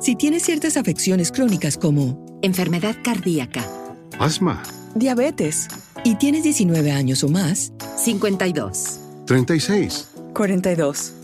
Si tienes ciertas afecciones crónicas como enfermedad cardíaca, asma, diabetes y tienes 19 años o más, 52, 36, 42.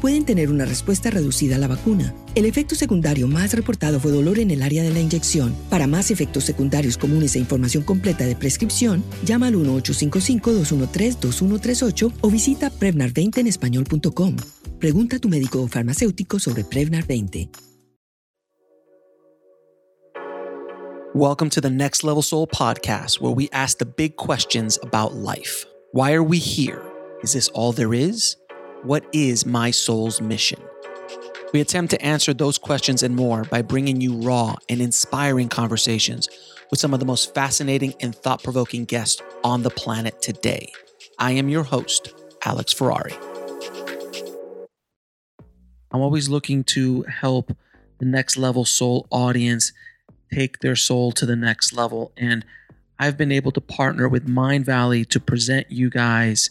pueden tener una respuesta reducida a la vacuna. El efecto secundario más reportado fue dolor en el área de la inyección. Para más efectos secundarios comunes e información completa de prescripción, llama al 1-855-213-2138 o visita Prevnar20 en español.com. Pregunta a tu médico o farmacéutico sobre Prevnar 20. Welcome to the Next Level Soul podcast, where we ask the big questions about life. Why are we here? Is this all there is? What is my soul's mission? We attempt to answer those questions and more by bringing you raw and inspiring conversations with some of the most fascinating and thought provoking guests on the planet today. I am your host, Alex Ferrari. I'm always looking to help the next level soul audience take their soul to the next level. And I've been able to partner with Mindvalley to present you guys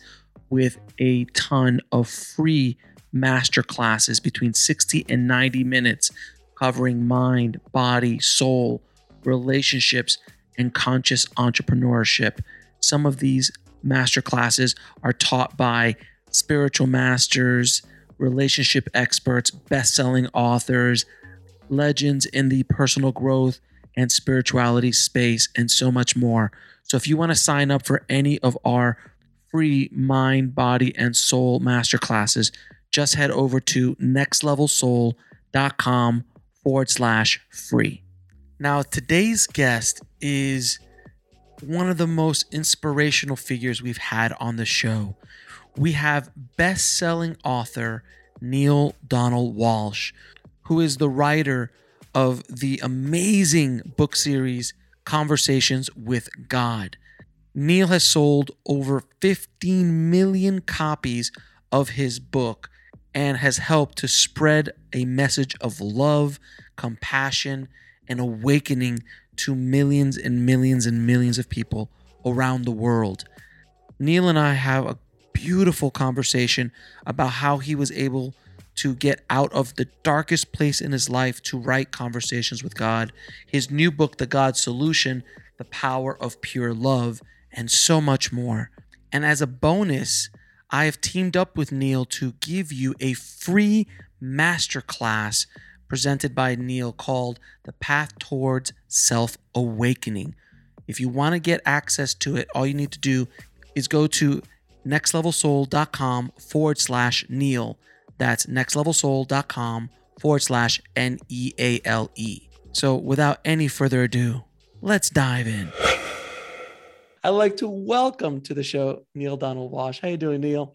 with a ton of free master classes between 60 and 90 minutes covering mind, body, soul, relationships, and conscious entrepreneurship. Some of these master classes are taught by spiritual masters, relationship experts, best selling authors, legends in the personal growth and spirituality space, and so much more. So, if you want to sign up for any of our free mind, body, and soul masterclasses, just head over to nextlevelsoul.com forward slash free. Now, today's guest is one of the most inspirational figures we've had on the show. We have best selling author Neale Donald Walsch, who is the writer of the amazing book series Conversations with God. Neale has sold over 15 million copies of his book and has helped to spread a message of love, compassion, and awakening to millions and millions and millions of people around the world. Neale and I have a beautiful conversation about how he was able to get out of the darkest place in his life to write conversations with God. His new book, The God Solution The Power of Pure Love, and so much more. And as a bonus, I have teamed up with Neale to give you a free masterclass presented by Neale called The Path Towards Self Awakening. If you want to get access to it, all you need to do is go to nextlevelsoul.com forward slash Neale. That's nextlevelsoul.com forward slash N E A L E. So without any further ado, let's dive in. I'd like to welcome to the show Neale Donald Walsch. How you doing, Neale?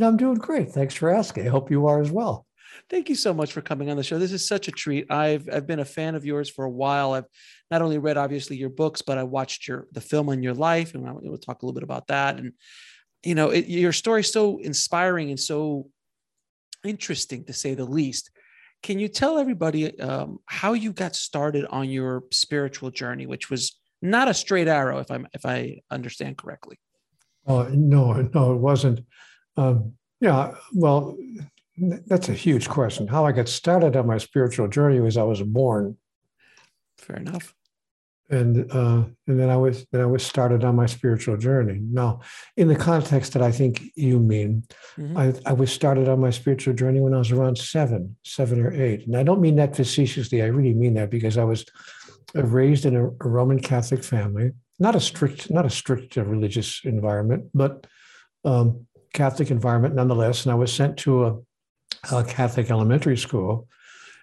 I'm doing great. Thanks for asking. I hope you are as well. Thank you so much for coming on the show. This is such a treat. I've I've been a fan of yours for a while. I've not only read obviously your books, but I watched your the film on your life, and we'll talk a little bit about that. And you know, it, your story is so inspiring and so interesting to say the least. Can you tell everybody um, how you got started on your spiritual journey, which was not a straight arrow, if I'm if I understand correctly. Oh no, no, it wasn't. Um, yeah, well, that's a huge question. How I got started on my spiritual journey was I was born. Fair enough. And uh, and then I was then I was started on my spiritual journey. Now, in the context that I think you mean, mm-hmm. I, I was started on my spiritual journey when I was around seven, seven or eight. And I don't mean that facetiously. I really mean that because I was raised in a, a, Roman Catholic family, not a strict, not a strict religious environment, but um, Catholic environment nonetheless. And I was sent to a, a, Catholic elementary school,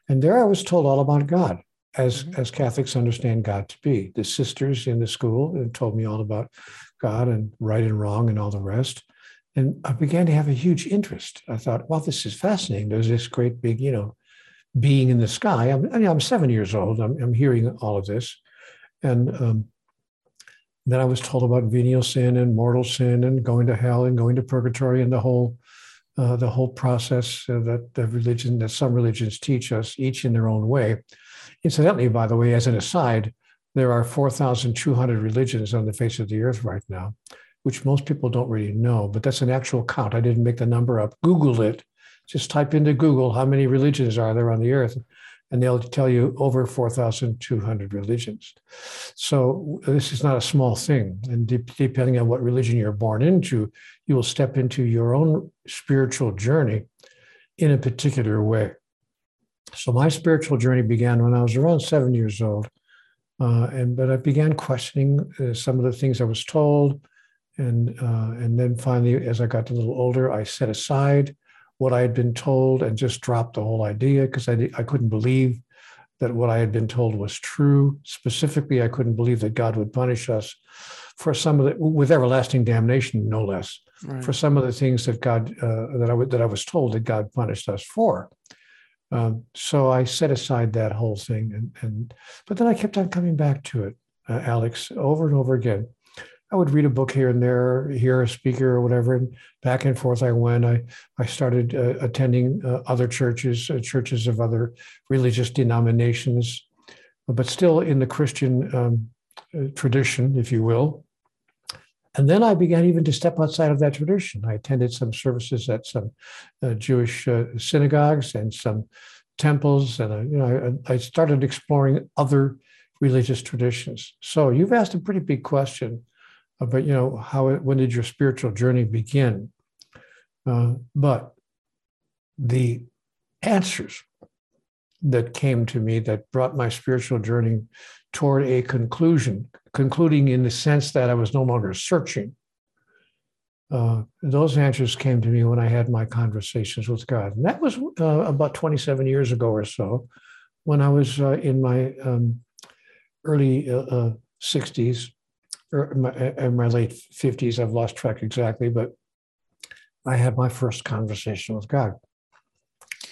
and there I was told all about God, as mm-hmm. as Catholics understand God to be. The sisters in the school told me all about God and right and wrong and all the rest. And I began to have a huge interest. I thought, well, this is fascinating. There's this great big, you know, being in the sky. I'm, I mean, I'm seven years old. I'm, I'm hearing all of this. And um, then I was told about venial sin and mortal sin and going to hell and going to purgatory and the whole uh, the whole process uh, that the religion that some religions teach us, each in their own way. Incidentally, by the way, as an aside, there are 4,200 religions on the face of the earth right now, which most people don't really know, but that's an actual count. I didn't make the number up. Google it. Just type into Google how many religions are there on the earth, and they'll tell you over 4,200 religions. So this is not a small thing. And de- depending on what religion you're born into, you will step into your own spiritual journey in a particular way. So my spiritual journey began when I was around seven years old. Uh, and but I began questioning uh, some of the things I was told, and uh, and then finally, as I got a little older, I set aside what I had been told and just dropped the whole idea because I I couldn't believe that what I had been told was true. Specifically, I couldn't believe that God would punish us for some of the with everlasting damnation, no less, right. for some of the things that God uh, that I that I was told that God punished us for. Um, so I set aside that whole thing, and, and but then I kept on coming back to it, uh, Alex, over and over again. I would read a book here and there, hear a speaker or whatever, and back and forth I went. I I started uh, attending uh, other churches, uh, churches of other religious denominations, but still in the Christian um, uh, tradition, if you will. And then I began even to step outside of that tradition. I attended some services at some uh, Jewish uh, synagogues and some temples, and you know, I, I, started exploring other religious traditions. So you've asked a pretty big question about, you know, how when did your spiritual journey begin? Uh, but the answers that came to me that brought my spiritual journey toward a conclusion, concluding in the sense that I was no longer searching. Uh, those answers came to me when I had my conversations with God. And that was uh, about 27 years ago or so, when I was uh, in my um, early 60s, uh, uh, my, uh, my late 50s. I've lost track exactly, but I had my first conversation with God.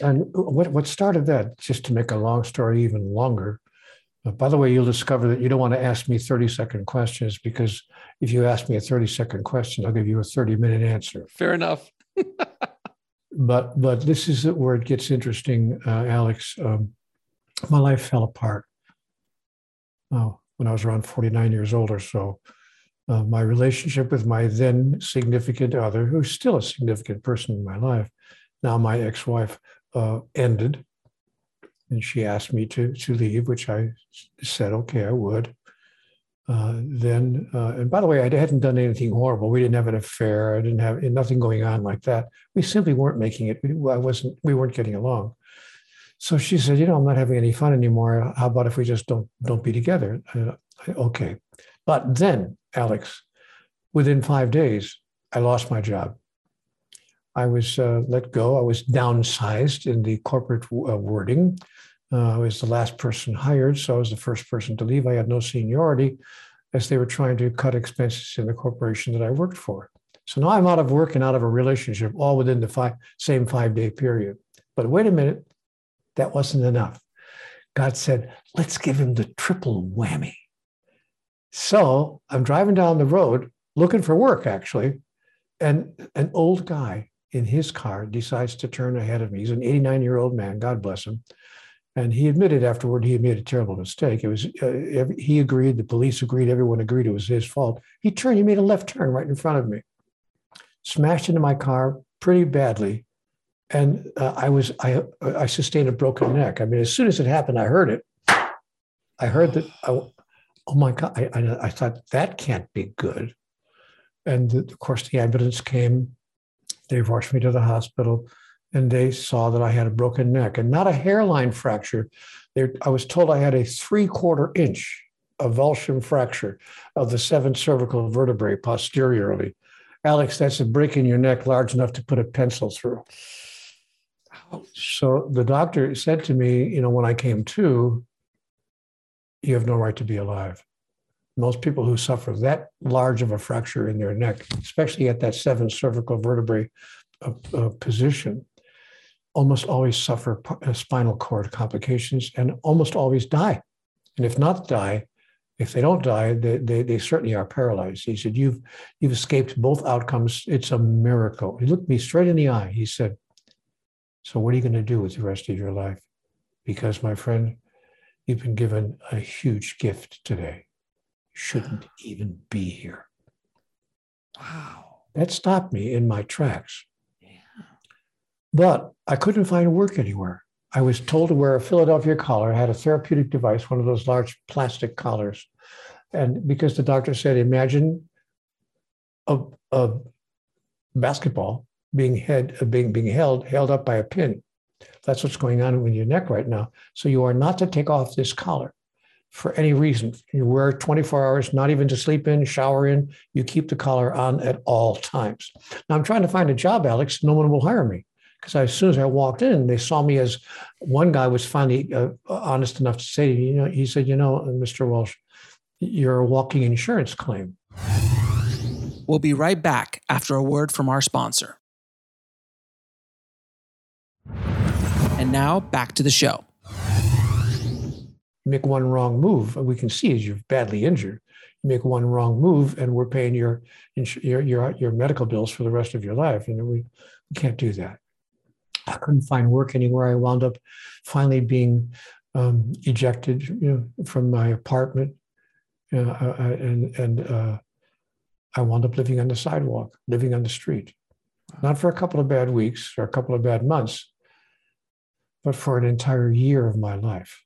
And what, what started that, just to make a long story even longer, uh, by the way, you'll discover that you don't want to ask me 30 second questions because if you ask me a 30 second question, I'll give you a 30 minute answer. Fair enough. but but this is where it gets interesting, uh, Alex. Um, my life fell apart oh, when I was around 49 years old or so. Uh, my relationship with my then significant other, who's still a significant person in my life, now my ex wife, uh, ended and she asked me to to leave, which I said okay, I would. Uh, then, uh, and by the way, I hadn't done anything horrible. We didn't have an affair. I didn't have nothing going on like that. We simply weren't making it. I wasn't. We weren't getting along. So she said, "You know, I'm not having any fun anymore. How about if we just don't don't be together?" I, okay, but then, Alex, within five days, I lost my job. I was uh, let go. I was downsized in the corporate uh, wording. Uh, I was the last person hired, so I was the first person to leave. I had no seniority as they were trying to cut expenses in the corporation that I worked for. So now I'm out of work and out of a relationship, all within the five, same five day period. But wait a minute, that wasn't enough. God said, let's give him the triple whammy. So I'm driving down the road looking for work, actually, and an old guy in his car decides to turn ahead of me. He's an 89 year old man, God bless him. And he admitted afterward he had made a terrible mistake. It was uh, he agreed, the police agreed, everyone agreed it was his fault. He turned, he made a left turn right in front of me, smashed into my car pretty badly, and uh, I was I I sustained a broken neck. I mean, as soon as it happened, I heard it. I heard that. I, oh my God! I, I, I thought that can't be good. And of course, the ambulance came. They rushed me to the hospital and they saw that I had a broken neck and not a hairline fracture. They, I was told I had a three quarter inch avulsion fracture of the seventh cervical vertebrae posteriorly. Alex, that's a break in your neck large enough to put a pencil through. So the doctor said to me, you know, when I came to, you have no right to be alive. Most people who suffer that large of a fracture in their neck, especially at that seven cervical vertebrae uh, uh, position, almost always suffer uh, spinal cord complications and almost always die. And if not die, if they don't die, they, they, they certainly are paralyzed. He said, you've, you've escaped both outcomes. It's a miracle. He looked me straight in the eye. He said, so what are you going to do with the rest of your life? Because my friend, you've been given a huge gift today. You shouldn't even be here. Wow. That stopped me in my tracks. Yeah. But I couldn't find work anywhere. I was told to wear a Philadelphia collar, I had a therapeutic device, one of those large plastic collars. And because the doctor said, imagine a, a basketball being head uh, being being held held up by a pin. That's what's going on with your neck right now. So you are not to take off this collar for any reason. You wear it 24 hours, not even to sleep in, shower in. You keep the collar on at all times. Now I'm trying to find a job, Alex. No one will hire me because as soon as I walked in, they saw me as one guy was finally uh, uh honest enough to say, you know, he said, you know, uh, Mr. Walsch, you're a walking insurance claim. We'll be right back after a word from our sponsor. And now back to the show. You make one wrong move, and we can see you're badly injured. You make one wrong move, and we're paying your your your, your medical bills for the rest of your life, and we, we can't do that. I couldn't find work anywhere. I wound up finally being um, ejected, you know, from my apartment, uh, uh, and and uh, I wound up living on the sidewalk, living on the street, not for a couple of bad weeks or a couple of bad months, but for an entire year of my life.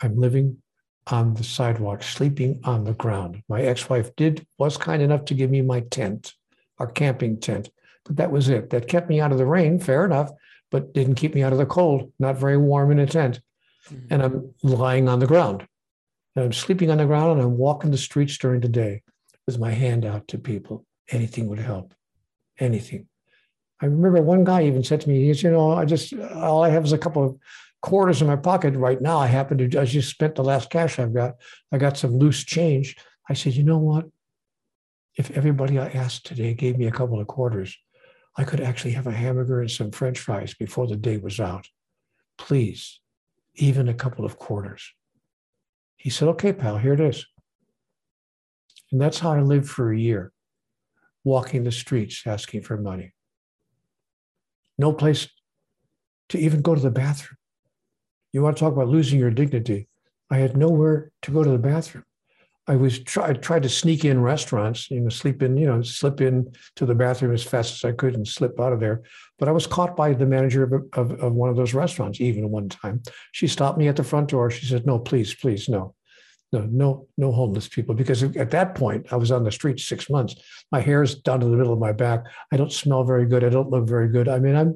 I'm living on the sidewalk, sleeping on the ground. My ex-wife did was kind enough to give me my tent, our camping tent, but that was it. That kept me out of the rain, fair enough, but didn't keep me out of the cold. Not very warm in a tent. Mm-hmm. And I'm lying on the ground. And I'm sleeping on the ground and I'm walking the streets during the day with my hand out to people. Anything would help. Anything. I remember one guy even said to me, he said, you know, I just all I have is a couple of quarters in my pocket right now. I happen to I just spent the last cash I've got. I got some loose change. I said, you know what? If everybody I asked today gave me a couple of quarters, I could actually have a hamburger and some French fries before the day was out. Please, even a couple of quarters. He said, okay, pal, here it is. And that's how I lived for a year, walking the streets asking for money. No place to even go to the bathroom. You want to talk about losing your dignity? I had nowhere to go to the bathroom. I was try, I tried to sneak in restaurants, you know, sleep in, you know, slip in to the bathroom as fast as I could and slip out of there. But I was caught by the manager of, of, of one of those restaurants. Even one time, she stopped me at the front door. She said, "No, please, please, no, no, no, no homeless people." Because at that point, I was on the street six months. My hair is down to the middle of my back. I don't smell very good. I don't look very good. I mean, I'm,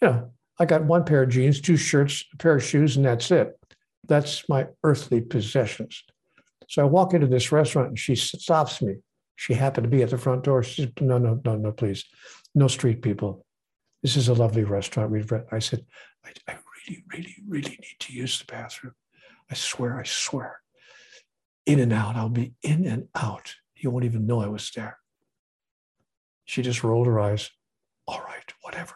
you know, I got one pair of jeans, two shirts, a pair of shoes, and that's it. That's my earthly possessions. So I walk into this restaurant and she stops me. She happened to be at the front door. She said, No, no, no, no, please. No street people. This is a lovely restaurant. We've read. I said, I, I really, really, really need to use the bathroom. I swear, I swear. In and out. I'll be in and out. You won't even know I was there. She just rolled her eyes. All right, whatever.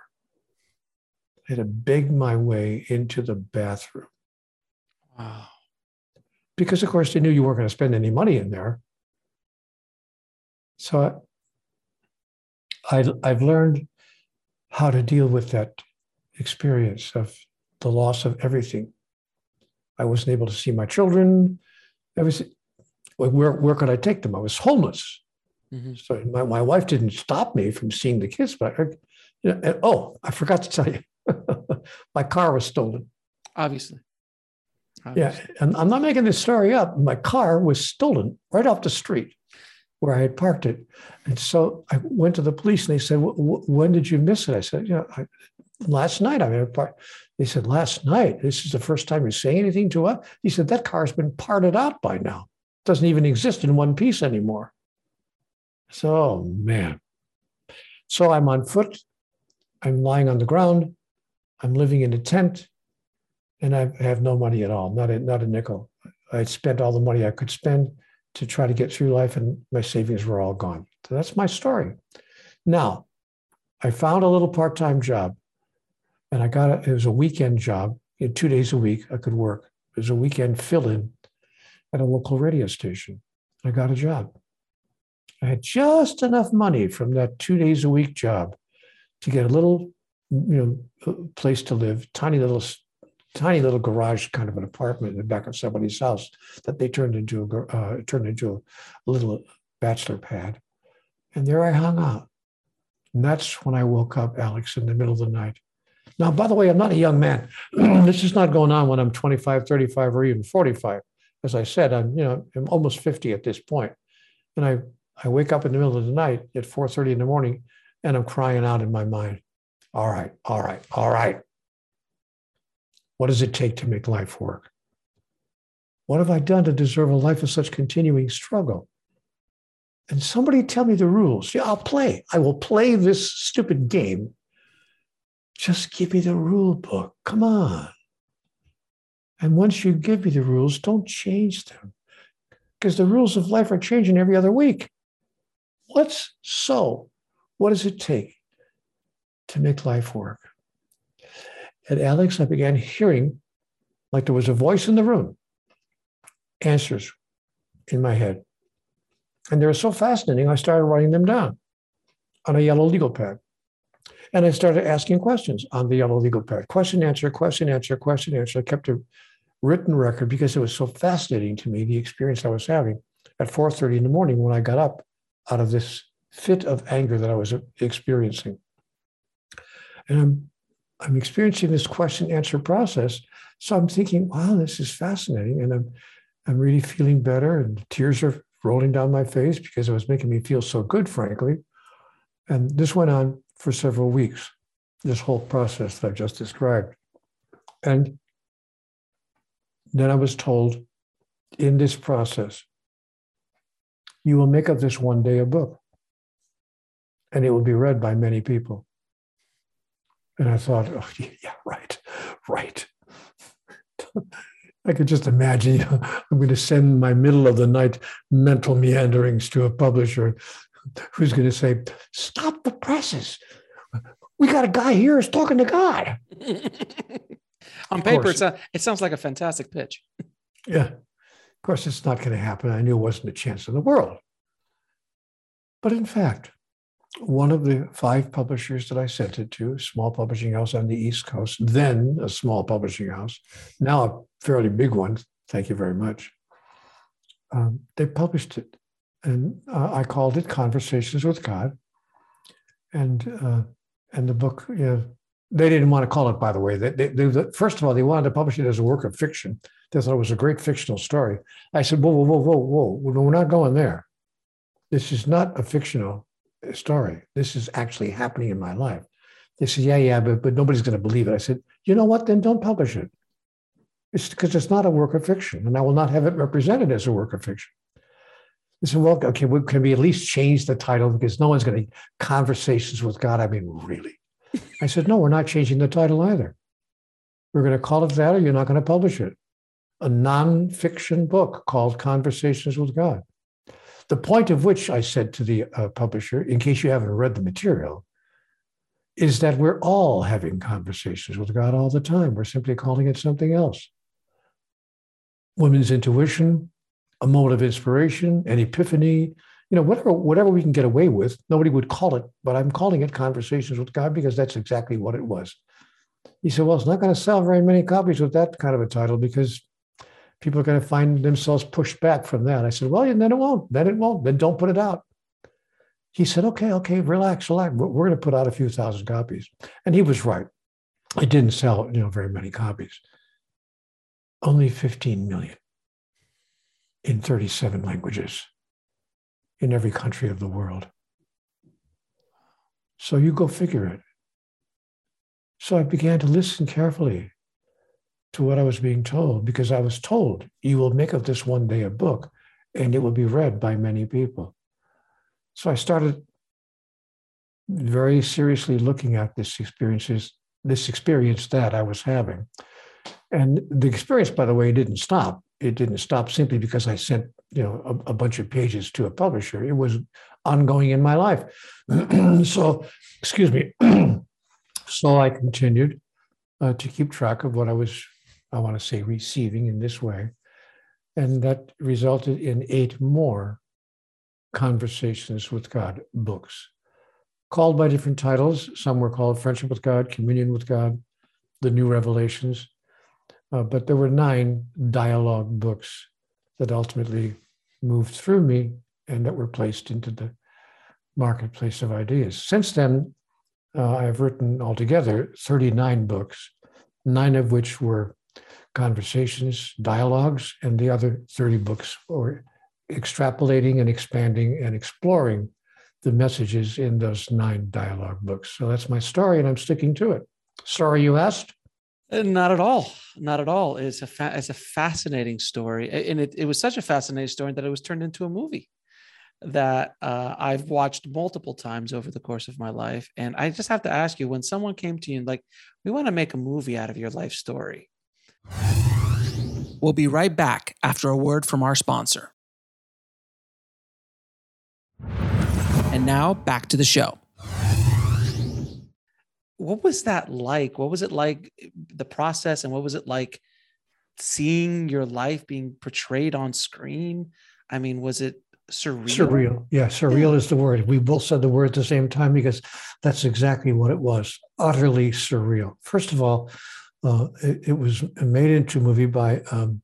I had to beg my way into the bathroom. Wow because of course they knew you weren't going to spend any money in there. So I, I've learned how to deal with that experience of the loss of everything. I wasn't able to see my children. Was, where, where could I take them? I was homeless. Mm-hmm. So my, my wife didn't stop me from seeing the kids, but I, you know, and, oh, I forgot to tell you, my car was stolen. Obviously. Yeah, and I'm not making this story up. My car was stolen right off the street where I had parked it, and so I went to the police and they said, "When did you miss it?" I said, "You know, I, last night." I mean, they said, "Last night. This is the first time you're saying anything to us." He said, "That car's been parted out by now. Doesn't even exist in one piece anymore." So, man. So I'm on foot. I'm lying on the ground. I'm living in a tent and I have no money at all, not a, not a nickel. I spent all the money I could spend to try to get through life, and my savings were all gone. So that's my story. Now, I found a little part time job And I got it, it was a weekend job. In two days a week, I could work. It was a weekend fill in at a local radio station. I got a job. I had just enough money from that two days a week job to get a little, you know, place to live, tiny little, tiny little garage kind of an apartment in the back of somebody's house that they turned into a uh, turned into a little bachelor pad, and there I hung out. And that's when I woke up, Alex, in the middle of the night. Now, by the way, I'm not a young man. this is not going on when I'm 25, 35, or even 45. As I said, I'm, you know, I'm almost 50 at this. And I, I wake up in the middle of the night at 4:30 in the morning and I'm crying out in my mind, all right, all right, all right. What does it take to make life work? What have I done to deserve a life of such continuing struggle? And somebody tell me the rules. Yeah, I'll play. I will play this stupid game. Just give me the rule book. Come on. And once you give me the rules, don't change them because the rules of life are changing every other week. What's so? What does it take to make life work? And Alex, I began hearing, like there was a voice in the room, answers in my head. And they were so fascinating, I started writing them down on a yellow legal pad. And I started asking questions on the yellow legal pad. Question, answer, question, answer, question, answer. I kept written record because it was so fascinating to me, the experience I was having at 4:30 in the morning when I got up out of this fit of anger that I was uh, experiencing. And I'm I'm experiencing this question answer process. So I'm thinking, wow, this is fascinating. And I'm I'm really feeling better and tears are rolling down my face because it was making me feel so good, frankly. And this went on for several weeks, this whole process that I've just described. And then I was told in this process, you will make of this one day a book, and it will be read by many people. And I thought, oh, yeah, right, right. I could just imagine, you know, I'm going to send my middle of the night mental meanderings to a publisher who's going to say, stop the presses. We got a guy here who's talking to God. On paper, it, it sounds like a fantastic pitch. Yeah. Of course, it's not going to happen. I knew it wasn't a chance in the world. But in fact, one of the five publishers that I sent it to, a small publishing house on the East Coast, then a small publishing house, now a fairly big one, thank you very much. Um, they published it, and uh, I called it Conversations with God. And uh, and the book, you know, they didn't want to call it, by the way. They, they, they, first of all, they wanted to publish it as a work of fiction. They thought it was a great fictional story. I said, whoa, whoa, whoa, whoa, whoa, we're not going there. This is not a fictional uh, story. This is actually happening in my life. They said, yeah, yeah, but, but nobody's going to believe it. I said, you know what? Then don't publish it. It's because it's not a work of fiction, and I will not have it represented as a work of fiction. They said, well, okay, well, can we at least change the title because no one's going to conversations with God? I mean, really? I said, no, we're not changing the title either. We're going to call it that, or you're not going to publish it. A nonfiction book called Conversations with God. The point of which I said to the uh, publisher, in case you haven't read the material, is that we're all having conversations with God all the time. We're simply calling it something else. Women's intuition, a mode of inspiration, an epiphany, you know, whatever, whatever we can get away with, nobody would call it, but I'm calling it Conversations with God because that's exactly what it was. He said, Well, it's not going to sell very many copies with that kind of a title because people are going to find themselves pushed back from that. I said, Well, then it won't. Then it won't. Then don't put it out. He said, Okay, okay, relax, relax. We're going to put out a few thousand copies. And he was right. It didn't sell, you know, very many copies. Only 15 million in 37 languages in every country of the world. So you go figure it. So I began to listen carefully to what I was being told because I was told, you will make of this one day a book and it will be read by many people. So I started very seriously looking at this experiences, this experience that I was having. And the experience, by the way, didn't stop. It didn't stop simply because I sent you know a, a, bunch of pages to a publisher it was ongoing in my life so excuse me so i continued uh, to keep track of what I was, I want to say, receiving in this way. And that resulted in eight more conversations with God books, called by different titles. Some were called Friendship with God, Communion with God, The New Revelations. Uh, but there were nine dialogue books that ultimately moved through me and that were placed into the marketplace of ideas. Since then, uh, I've written altogether 39 books, nine of which were conversations, dialogues, and the other 30 books were extrapolating and expanding and exploring the messages in those nine dialogue books. So that's my story, and I'm sticking to it. Sorry you asked. Uh, not at all. Not at all. It's a fa- it's a fascinating story, and it, it was such a fascinating story that it was turned into a movie that uh, I've watched multiple times over the course of my life. And I just have to ask you, when someone came to you and like, we want to make a movie out of your life story. We'll be right back after a word from our sponsor. And now back to the show. What was that like? What was it like, the process, and what was it like seeing your life being portrayed on screen? I mean, was it surreal? Surreal. Yeah, surreal yeah. is the word. We both said the word at the same time because that's exactly what it was utterly surreal. First of all, uh, it, it, was made into a movie by um,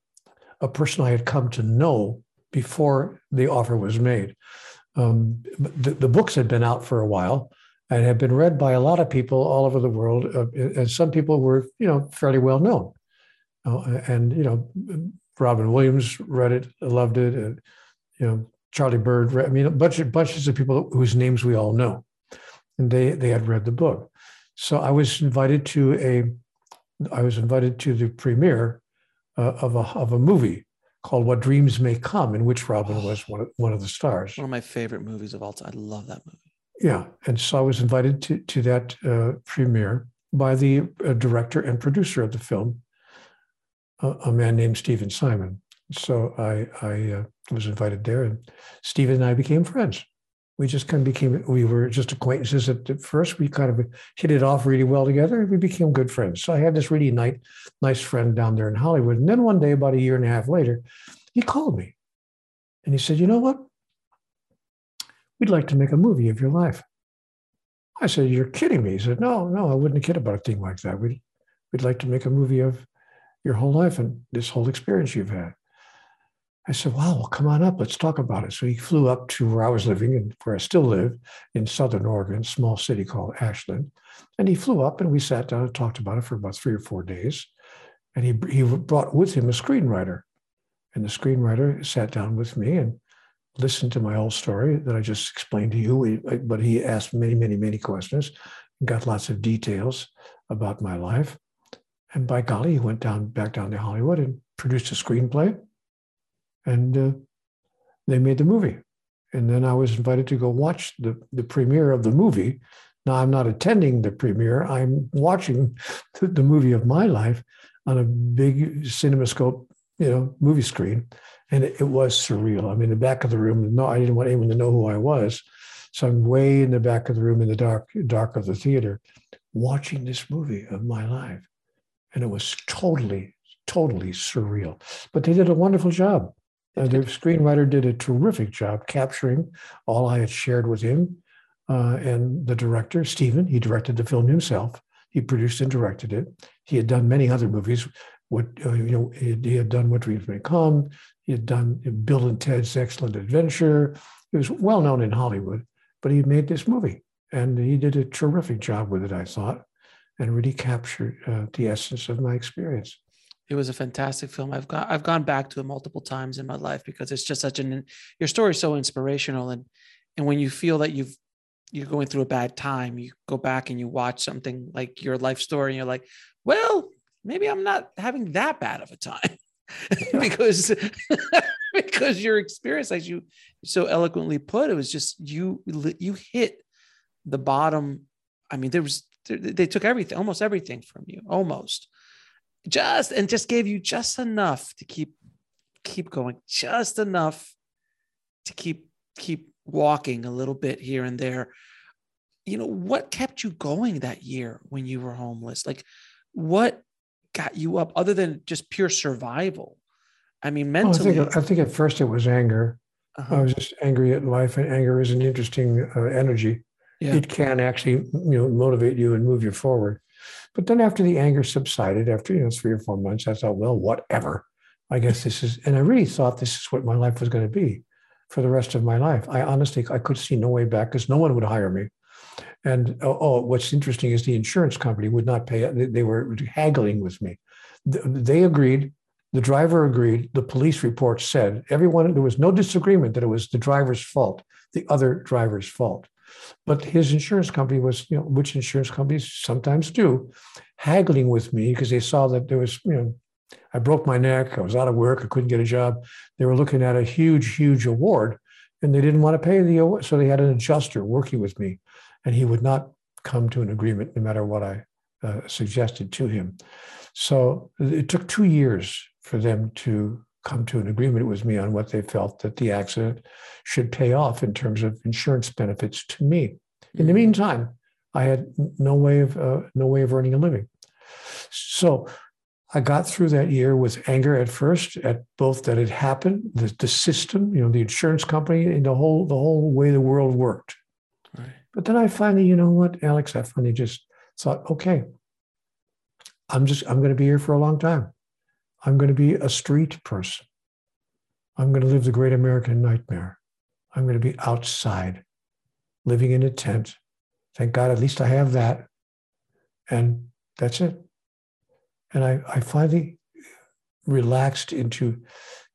a person I had come to know before the offer was made. Um, the, the, books had been out for a while and had been read by a lot of people all over the world, uh, and some people were, you know, fairly well known. Uh, and you know, Robin Williams read it, loved it, and you know, Charlie Bird. Read, I mean, a bunch of bunches of people whose names we all know, and they they had read the book. So I was invited to a I was invited to the premiere uh, of a of a movie called What Dreams May Come, in which Robin was one of, one of the stars. One of my favorite movies of all time. I love that movie. Yeah, and so I was invited to to that uh, premiere by the uh, director and producer of the film, a man named Stephen Simon. So I I uh, was invited there, and Stephen and I became friends. We just kind of became we were just acquaintances at, first. We kind of hit it off really well together we became good friends. So i had this really nice nice friend down there in hollywood and then one day about a year and a half later he called me and he said you know what we'd like to make a movie of your life i said you're kidding me he said no no i wouldn't kid about a thing like that we'd, we'd like to make a movie of your whole life and this whole experience you've had I said, wow, well, come on up. Let's talk about it. So he flew up to where I was living and where I still live in Southern Oregon, small city called Ashland. And he flew up and we sat down and talked about it for about three or four days. And he, he brought with him a screenwriter. And the screenwriter sat down with me and listened to my whole story that I just explained to you. But he asked many, many, many questions got lots of details about my life. And by golly, he went down back down to Hollywood and produced a screenplay and uh, they made the movie. And then I was invited to go watch the, the premiere of the movie. Now I'm not attending the premiere. I'm watching the, the movie of my life on a big CinemaScope, you know, movie screen, and it, it, was surreal. I mean, the back of the room. No, I didn't want anyone to know who I was, so I'm way in the back of the room in the dark, dark of the theater, watching this movie of my life, and it was totally, totally surreal. But they did a wonderful job. Uh, the screenwriter did a terrific job capturing all I had shared with him. Uh, and the director, Stephen, he directed the film himself. He produced and directed it. He had done many other movies. What uh, you know, he, had done What Dreams May Come. He had done Bill and Ted's Excellent Adventure. He was well known in Hollywood, but he made this movie, and he did a terrific job with it. I thought, and really captured uh, the essence of my experience. It was a fantastic film. I've gone I've gone back to it multiple times in my life because it's just such an your story is so inspirational and and when you feel that you've you're going through a bad time, you go back and you watch something like your life story and you're like, well, maybe I'm not having that bad of a time. because because your experience as you so eloquently put it was just you you hit the bottom. I mean there was they took everything almost everything from you almost. Just and just gave you just enough to keep keep going just enough to keep keep walking a little bit here and there. You know what kept you going that year when you were homeless? Like what got you up other than just pure survival? I mean, Well, I mentally. think I think at first it was anger. I uh-huh. was just angry at life, and anger is an interesting uh, energy. Yeah. It can actually, you know, motivate you and move you forward. But then after the anger subsided, after you know three or four months, I thought, well, whatever. I guess this is, and I really thought this is what my life was going to be for the rest of my life. I honestly, I could see no way back because no one would hire me. And oh, oh, what's interesting is the insurance company would not pay. They, they were haggling with me. They agreed. The driver agreed. The police report said everyone. There was no disagreement that it was the driver's fault, the other driver's fault. But his insurance company was, you know, which insurance companies sometimes do, haggling with me because they saw that there was, you know, I broke my neck. I was out of work. I couldn't get a job. They were looking at a huge, huge award, and they didn't want to pay the award. So they had an adjuster working with me, and he would not come to an agreement no matter what I uh, suggested to him. So it took two years for them to come to an agreement with me on what they felt that the accident should pay off in terms of insurance benefits to me. In the Mhm. meantime, I had no way of uh, no way of earning a living. So I got through that year with anger at first at both that it happened, the, the system, you know, the insurance company, and the whole the whole way the world worked. But then I finally, you know what, Alex, I finally just thought, okay, I'm just I'm going to be here for a long time. I'm going to be a street person. I'm going to live the great American nightmare. I'm going to be outside, living in a tent. Thank God, at least I have that. And that's it. And I, I finally relaxed into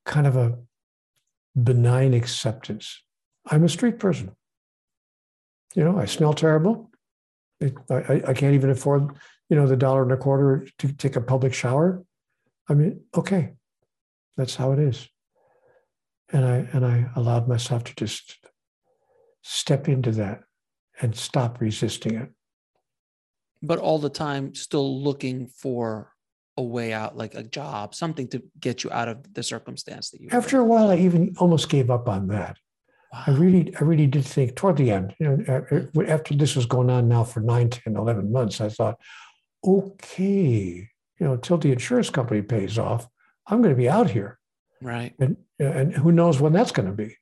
kind of a benign acceptance. I'm a street person. You know, I smell terrible. It- I, I- can't even afford, you know, the dollar and a quarter to take a public shower. I mean, okay, that's how it is. And I and I allowed myself to just step into that and stop resisting it. but all the time still looking for a way out, like a job, something to get you out of the circumstance that you. After a while, I even almost gave up on that. I really, I really did think toward the end, you know, after this was going on now for 9, 10, 11 months, I thought, okay, you know, until the insurance company pays off, I'm going to be out here. right. and and who knows when that's going to be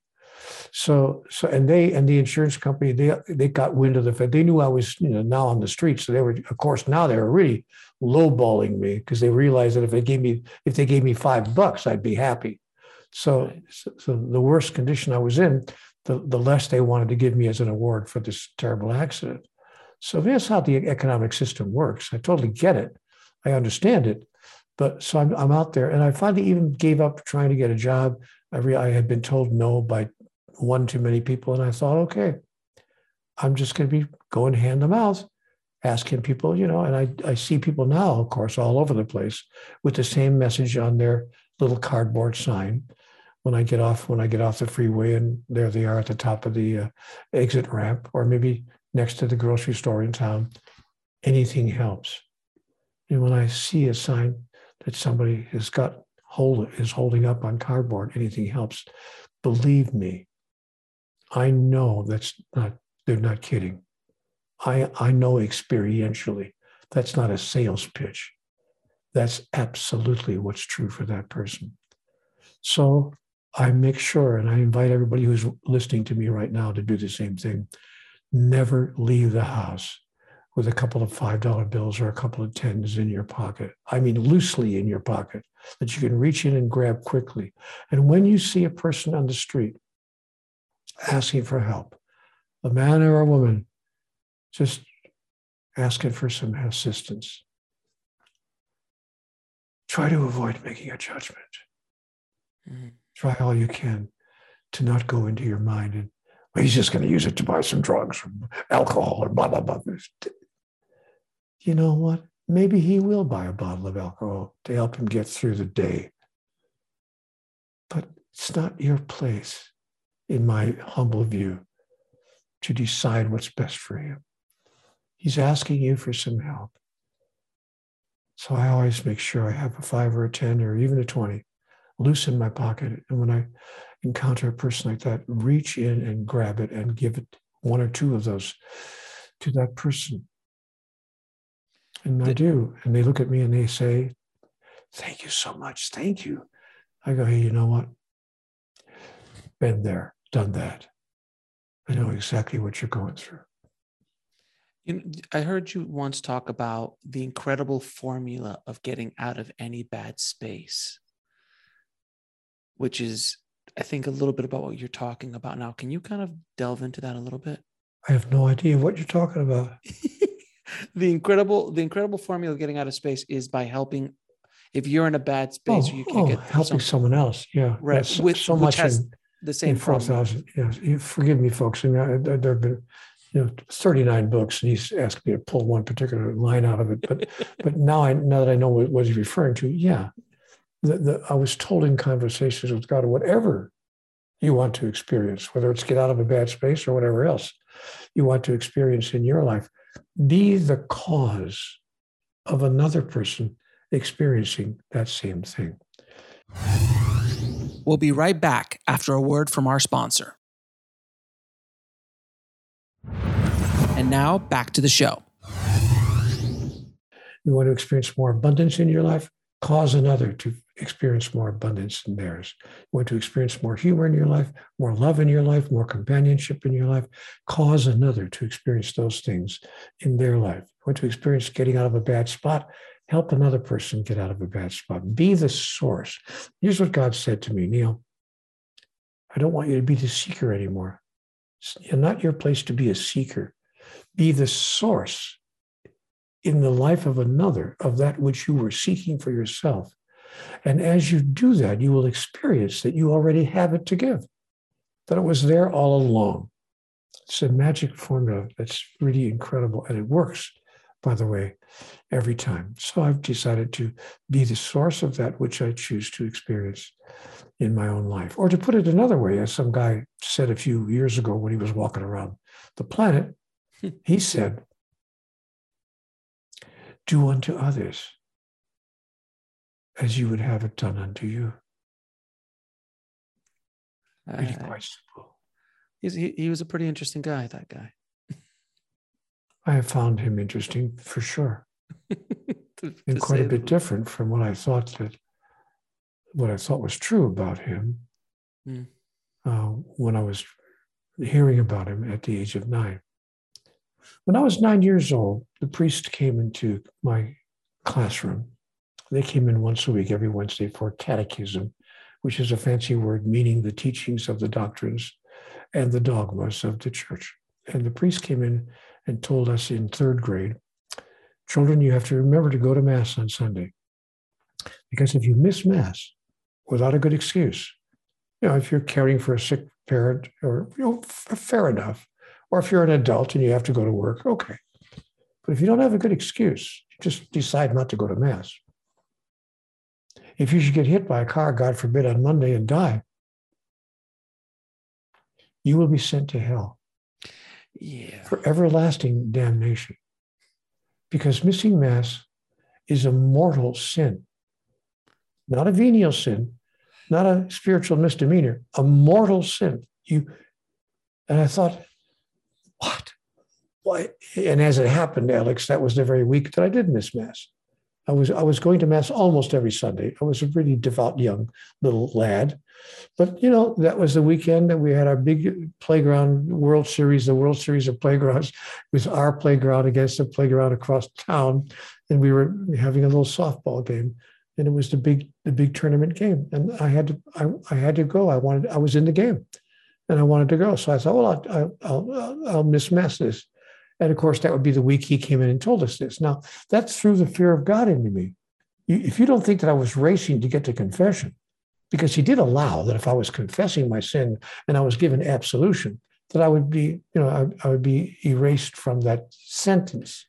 so so and they and the insurance company they they got wind of the fact they knew i was you know now on the street so they were of course now they were really lowballing me because they realized that if they gave me if they gave me five bucks i'd be happy so Right. so, so the worse condition i was in the, the less they wanted to give me as an award for this terrible accident so that's how the economic system works i totally get it i understand it but so I'm, I'm out there and I finally even gave up trying to get a job. I, re, I had been told no by one too many people. And I thought, okay, I'm just going to be going hand to mouth, asking people, you know, and I, I see people now, of course, all over the place with the same message on their little cardboard sign. When I get off, when I get off the freeway and there they are at the top of the uh, exit ramp or maybe next to the grocery store in town, anything helps. And when I see a sign that somebody has got hold is holding up on cardboard, anything helps. Believe me, I know that's not, they're not kidding. I, I know experientially that's not a sales pitch. That's absolutely what's true for that person. So I make sure, and I invite everybody who's listening to me right now to do the same thing. Never leave the house with a couple of $5 bills or a couple of tens in your pocket. I mean, loosely in your pocket that you can reach in and grab quickly. And when you see a person on the street asking for help, a man or a woman, just asking for some assistance, try to avoid making a judgment. Mhm. Try all you can to not go into your mind and well, he's just going to use it to buy some drugs or alcohol or blah, blah, blah. You know what? Maybe he will buy a bottle of alcohol to help him get through the day. But it's not your place, in my humble view, to decide what's best for him. He's asking you for some help. So I always make sure I have a five or a 10 or even a 20 loose in my pocket. And when I encounter a person like that, reach in and grab it and give it one or two of those to that person. And I do. And they look at me and they say, Thank you so much. Thank you. I go, Hey, you know what? Been there, done that. I know exactly what you're going through. You know, I heard you once talk about the incredible formula of getting out of any bad space, which is, I think, a little bit about what you're talking about now. Can you kind of delve into that a little bit? I have no idea what you're talking about. the incredible, the incredible formula of getting out of space is by helping. If you're in a bad space, oh, you can't oh, get helping someone else. Yeah, right. That's With, so much has in, the same in formula. Yes, forgive me, folks. And uh, there there have been, you know, thirty nine books, and he's asked me to pull one particular line out of it. But but now I now that I know what, what he's referring to, yeah, the, the, I was told in conversations with God, whatever you want to experience, whether it's get out of a bad space or whatever else you want to experience in your life, be the cause of another person experiencing that same thing. We'll be right back after a word from our sponsor. And now back to the show. You want to experience more abundance in your life? Cause another to experience more abundance in theirs. You want to experience more humor in your life, more love in your life, more companionship in your life? Cause another to experience those things in their life. You want to experience getting out of a bad spot? Help another person get out of a bad spot. Be the source. Here's what God said to me Neale, I don't want you to be the seeker anymore. It's not your place to be a seeker. Be the source in the life of another of that which you were seeking for yourself. And as you do that, you will experience that you already have it to give, that it was there all along. It's a magic formula that's really incredible, and it works, by the way, every time. So I've decided to be the source of that which I choose to experience in my own life. Or to put it another way, as some guy said a few years ago when he was walking around the planet, he said, Do unto others as you would have it done unto you. Really Uh, quite simple. he, he was a pretty interesting guy, that guy. I have found him interesting for sure, To- and to quite a bit different from what I thought that what I thought was true about him Hmm. uh, when I was hearing about him at the age of nine. When I was nine years old, the priest came into my classroom. They came in once a week, every Wednesday, for catechism, which is a fancy word meaning the teachings of the doctrines and the dogmas of the church. And the priest came in and told us in third grade children, you have to remember to go to Mass on Sunday. Because if you miss Mass without a good excuse, you know, if you're caring for a sick parent or, you know, fair enough. Or if you're an adult and you have to go to work, okay. But if you don't have a good excuse, you just decide not to go to Mass. If you should get hit by a car, God forbid, on Monday and die, you will be sent to hell Yeah. for everlasting damnation. Because missing Mass is a mortal sin, not a venial sin, not a spiritual misdemeanor, a mortal sin. You and I thought, what? Why? And as it happened, Alex, that was the very week that I did miss Mass. I was I was going to Mass almost every Sunday. I was a really devout young little lad. But you know, that was the weekend that we had our big playground World Series, the World Series of Playgrounds. It was our playground against the playground across town. And we were having a little softball game. And it was the big, the big tournament game. And I had to, I, I had to go. I wanted, I was in the game and I wanted to go. So I thought, well, I'll, I'll, I'll, I'll miss Mass this. And of course, that would be the week he came in and told us this. Now, that's through the fear of God into me. If you don't think that I was racing to get to confession, because he did allow that if I was confessing my sin and I was given absolution, that I would be, you know, I, I would be erased from that sentence.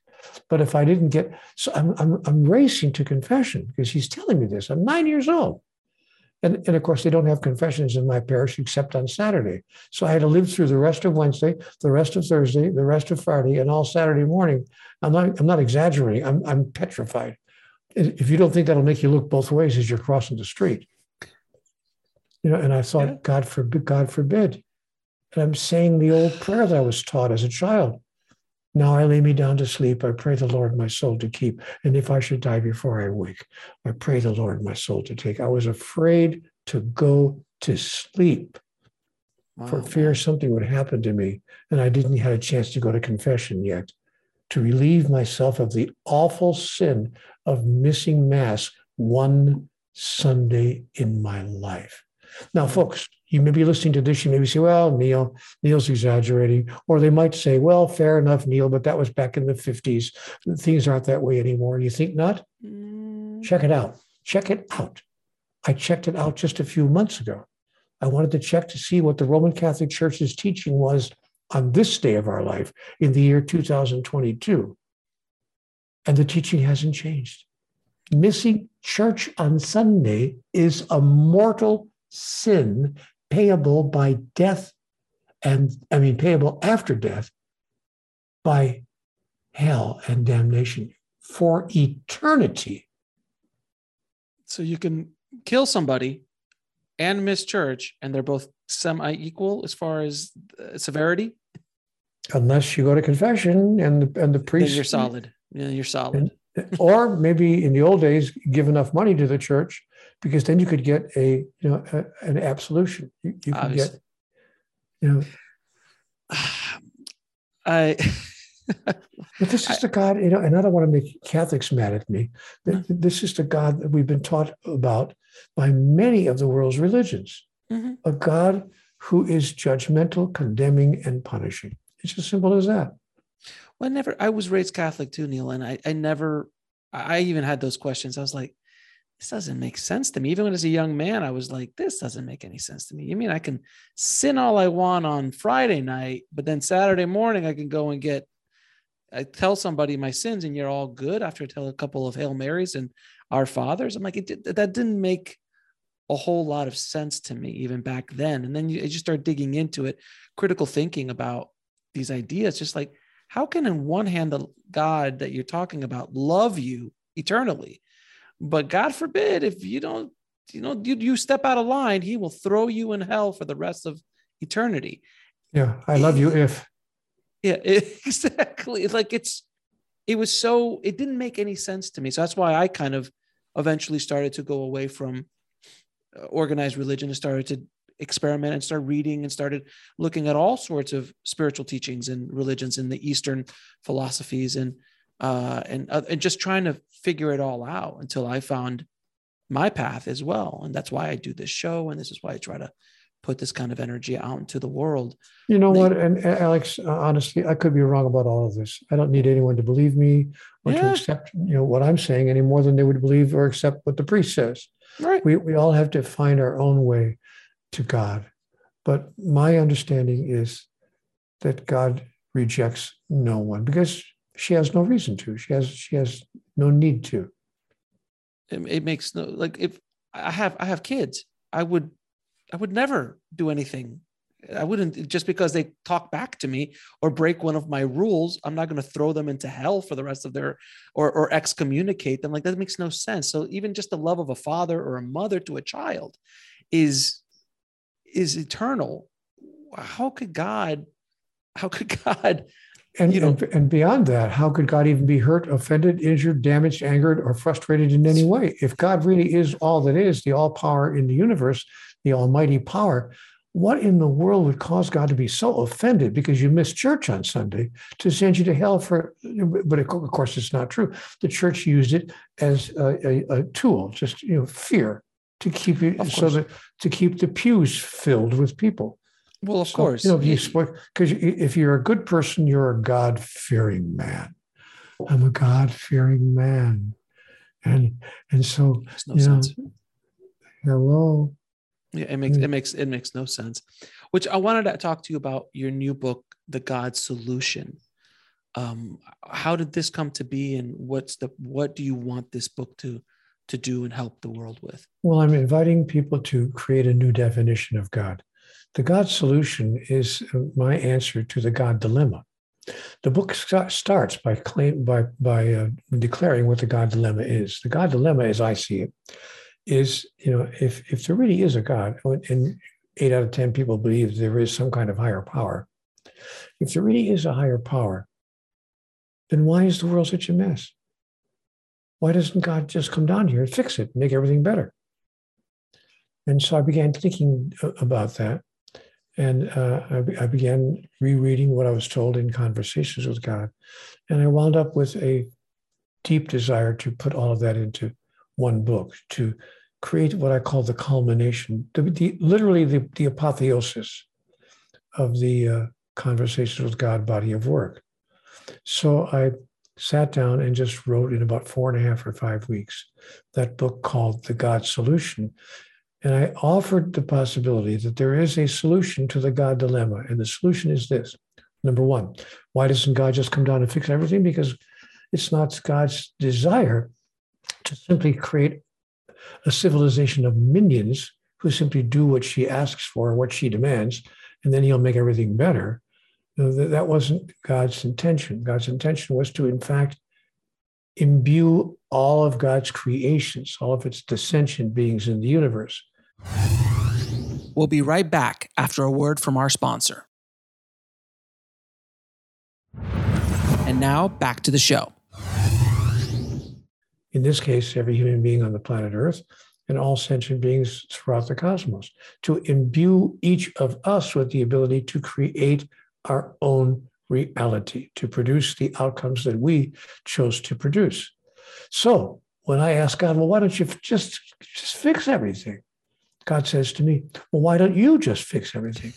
But if I didn't get, so I'm, I'm, I'm racing to confession because he's telling me this. I'm nine years old. And, and of course, they don't have confessions in my parish except on Saturday. So I had to live through the rest of Wednesday, the rest of Thursday, the rest of Friday, and all Saturday morning. I'm not, I'm not exaggerating. I'm, I'm petrified. If you don't think that'll make you look both ways as you're crossing the street, you know, and I thought, Yeah. God forbid, God forbid. And I'm saying the old prayer that I was taught as a child. Now I lay me down to sleep. I pray the Lord my soul to keep. And if I should die before I wake, I pray the Lord my soul to take. I was afraid to go to sleep for fear something would happen to me. And I didn't have a chance to go to confession yet to relieve myself of the awful sin of missing Mass one Sunday in my life. Now, folks, you may be listening to this, you may say, well, Neale, Neale's exaggerating. Or they might say, well, fair enough, Neale, but that was back in the 50s. Things aren't that way anymore. You think not? Mm, Check it out. Check it out. I checked it out just a few months ago. I wanted to check to see what the Roman Catholic Church's teaching was on this day of our life in the year 2022. And the teaching hasn't changed. Missing church on Sunday is a mortal sin payable by death, and I mean, payable after death by hell and damnation for eternity. So you can kill somebody and miss church, and they're both semi equal as far as severity. unless you go to confession and the, and the Then priest you're solid. Yeah, you're solid. or maybe in the old days give enough money to the church because then you could get a you know a, an absolution you, you could get you know I but this is the god you know and i don't want to make catholics mad at me this is the god that we've been taught about by many of the world's religions Mhm. a god who is judgmental condemning and punishing it's as simple as that Well, I never. I was raised Catholic too, Neale, and I, I never. I even had those questions. I was like, this doesn't make sense to me. Even when as a young man, I was like, this doesn't make any sense to me. You mean I can sin all I want on Friday night, but then Saturday morning I can go and get. I tell somebody my sins, and you're all good after I tell a couple of Hail Marys and Our Fathers. I'm like, it did, that didn't make a whole lot of sense to me even back then. And then you, you just start digging into it, critical thinking about these ideas, just like how can in one hand the god that you're talking about love you eternally but god forbid if you don't you know you, you step out of line he will throw you in hell for the rest of eternity. Yeah i love you if. Yeah exactly. Like it's it was so it didn't make any sense to me. So that's why i kind of eventually started to go away from uh, organized religion and started to experiment and start reading and started looking at all sorts of spiritual teachings and religions in the eastern philosophies and uh and uh, and just trying to figure it all out until i found my path as well and that's why i do this show and this is why i try to put this kind of energy out into the world You know They- what? And Alex, uh, honestly, I could be wrong about all of this. I don't need anyone to believe me or to accept, you know, what I'm saying any more than they would believe or accept what the priest says. right We we all have to find our own way to God. But my understanding is that God rejects no one because she has no reason to. She has she has no need to. it, it makes no like if I have I have kids, I would I would never do anything. I wouldn't just because they talk back to me or break one of my rules. I'm not going to throw them into hell for the rest of their or or excommunicate them. Like that makes no sense. So even just the love of a father or a mother to a child is is eternal. How could God? How could God? And, You know- and, and beyond that, how could God even be hurt, offended, injured, damaged, angered, or frustrated in any way? If God really is all that is, the all power in the universe, the almighty power, what in the world would cause God to be so offended because you missed church on Sunday to send you to hell for? But of course, it's not true. The church used it as a, a, a tool, just you know, fear to keep you so that to keep the pews filled with people. Well, of So, course, you know, if you It- because if you're a good person, you're a God fearing man. I'm a God fearing man, and and so makes no you know, hello. Yeah, it makes Mm. it makes it makes no sense. Which I wanted to talk to you about your new book, The God Solution. Um, how did this come to be, and what's the what do you want this book to to do and help the world with? Well, I'm inviting people to create a new definition of God. The God solution is uh, my answer to the God dilemma. The book starts by claim by by uh, declaring what the God dilemma is. The God dilemma, as I see it, is you know if if there really is a God, and eight out of ten people believe there is some kind of higher power. If there really is a higher power, then why is the world such a mess? Why doesn't God just come down here and fix it, make everything better? And so I began thinking about that. And uh, I, I, began rereading what I was told in conversations with God. And I wound up with a deep desire to put all of that into one book, to create what I call the culmination, the, the, literally the, the apotheosis of the uh, Conversations with God body of work. So I sat down and just wrote in about four and a half or five weeks that book called The God Solution. And I offered the possibility that there is a solution to the God dilemma. And the solution is this number one, why doesn't God just come down and fix everything? Because it's not God's desire to simply create a civilization of minions who simply do what she asks for, what she demands, and then he'll make everything better. that wasn't God's intention. God's intention was to, in fact, imbue all of God's creations, all of its descendant beings in the universe. We'll be right back after a word from our sponsor. And now back to the show in this case, every human being on the planet Earth and all sentient beings throughout the cosmos, to imbue each of us with the ability to create our own reality, to produce the outcomes that we chose to produce. So when I ask God, well, why don't you just, just fix everything? God says to me, well, why don't you just fix everything?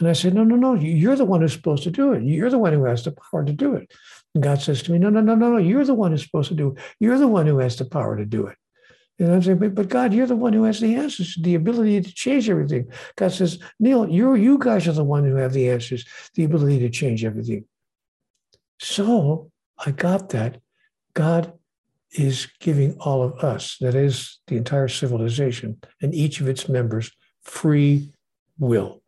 And I said, no, no, no, you're the one who's supposed to do it. You're the one who has the power to do it. And God says to me, no, no, no, no, no, you're the one who's supposed to do it. You're the one who has the power to do it. And I'm saying, but, God, you're the one who has the answers, the ability to change everything. God says, Neale, you you guys are the one who have the answers, the ability to change everything. So I got that. God is giving all of us, that is the entire civilization and each of its members, free will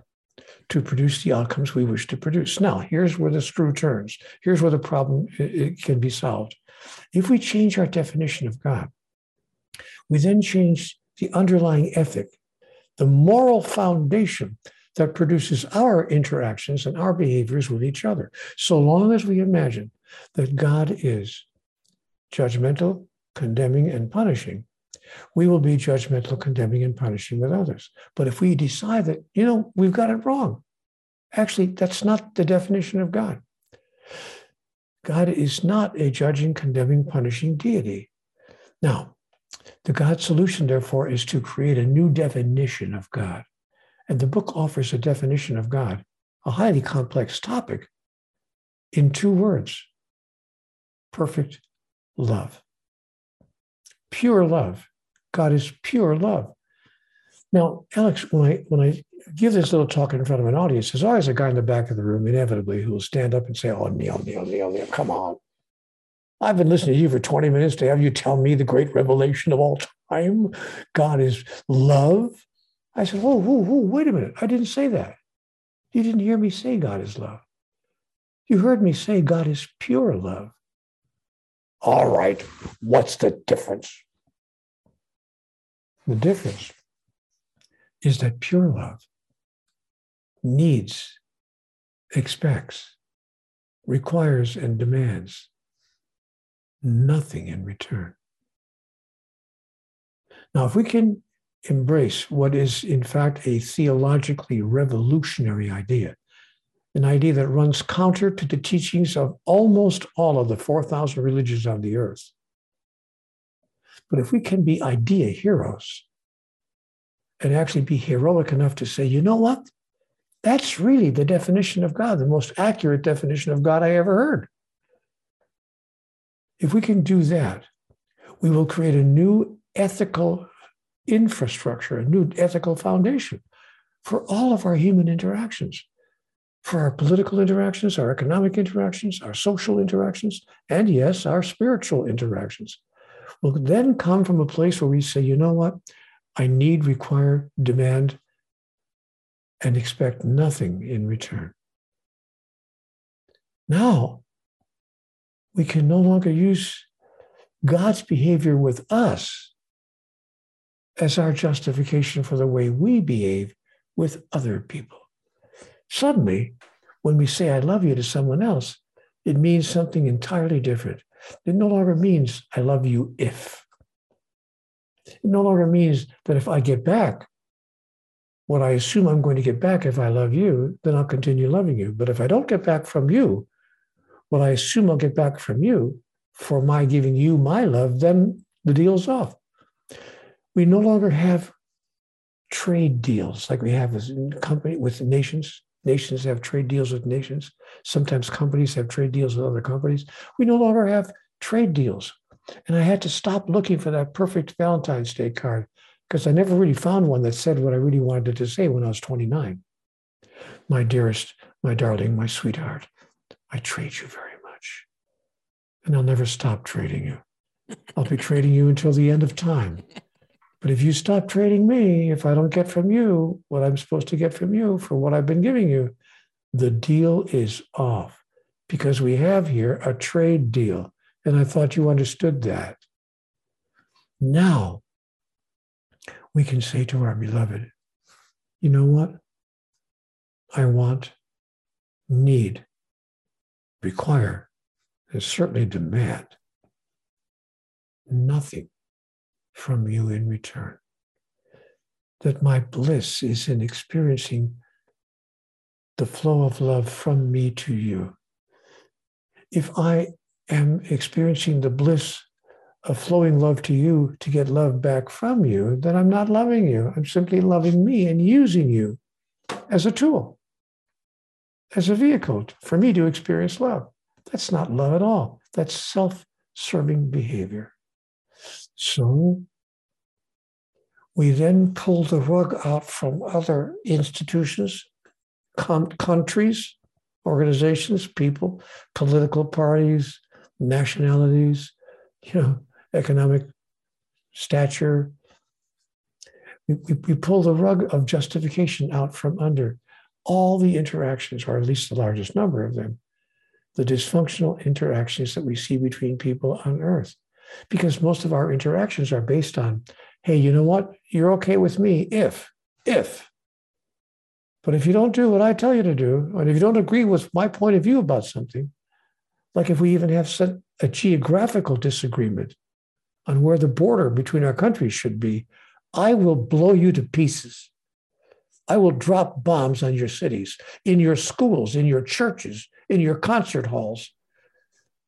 to produce the outcomes we wish to produce. Now, here's where the screw turns. Here's where the problem can be solved. If we change our definition of God, we then change the underlying ethic, the moral foundation that produces our interactions and our behaviors with each other. So long as we imagine that God is judgmental, condemning, and punishing, we will be judgmental, condemning, and punishing with others. But if we decide that, you know, we've got it wrong, actually, that's not the definition of God. God is not a judging, condemning, punishing deity. Now, the God solution, therefore, is to create a new definition of God. And the book offers a definition of God, a highly complex topic, in two words perfect love. Pure love. God is pure love. Now, Alex, when I when I give this little talk in front of an audience, there's always a guy in the back of the room, inevitably, who will stand up and say, "Oh, Neale, Neale, Neale, Neale, come on! I've been listening to you for 20 minutes to have you tell me the great revelation of all time. God is love." I said, "Oh, whoa, whoa, wait a minute! I didn't say that. You didn't hear me say God is love. You heard me say God is pure love." All right, what's the difference? The difference is that pure love needs, expects, requires, and demands nothing in return. Now, if we can embrace what is, in fact, a theologically revolutionary idea, an idea that runs counter to the teachings of almost all of the 4,000 religions on the earth, but if we can be idea heroes and actually be heroic enough to say, you know what? That's really the definition of God, the most accurate definition of God I ever heard. If we can do that, we will create a new ethical infrastructure, a new ethical foundation for all of our human interactions, for our political interactions, our economic interactions, our social interactions, and yes, our spiritual interactions will then come from a place where we say, you know what? I need, require, demand, and expect nothing in return. Now, we can no longer use God's behavior with us as our justification for the way we behave with other people. Suddenly, when we say, I love you to someone else, It means something entirely different. It no longer means I love you if. It no longer means that if I get back what I assume I'm going to get back if I love you, then I'll continue loving you. But if I don't get back from you what I assume I'll get back from you for my giving you my love, then the deal's off. We no longer have trade deals like we have with company with nations. Nations have trade deals with nations. Sometimes companies have trade deals with other companies. We no longer have trade deals. And I had to stop looking for that perfect Valentine's Day card because I never really found one that said what I really wanted to say when I was 29. My dearest, my darling, my sweetheart, I trade you very much. And I'll never stop trading you. I'll be trading you until the end of time. But if you stop trading me, if I don't get from you what I'm supposed to get from you for what I've been giving you, the deal is off because we have here a trade deal. And I thought you understood that. Now, we can say to our beloved, you know what? I want, need, require, and certainly demand nothing from you in return. That my bliss is in experiencing the flow of love from me to you. If I am experiencing the bliss of flowing love to you to get love back from you, then I'm not loving you. I'm simply loving me and using you as a tool, as a vehicle for me to experience love. That's not love at all. That's self serving behavior. So we then pull the rug out from other institutions, com- countries, organizations, people, political parties, nationalities, you know, economic stature. We, we, we pull the rug of justification out from under all the interactions, or at least the largest number of them, the dysfunctional interactions that we see between people on earth. Because most of our interactions are based on, hey, you know what? You're okay with me if, if. But if you don't do what I tell you to do, and if you don't agree with my point of view about something, like if we even have a geographical disagreement, on where the border between our countries should be, I will blow you to pieces. I will drop bombs on your cities, in your schools, in your churches, in your concert halls.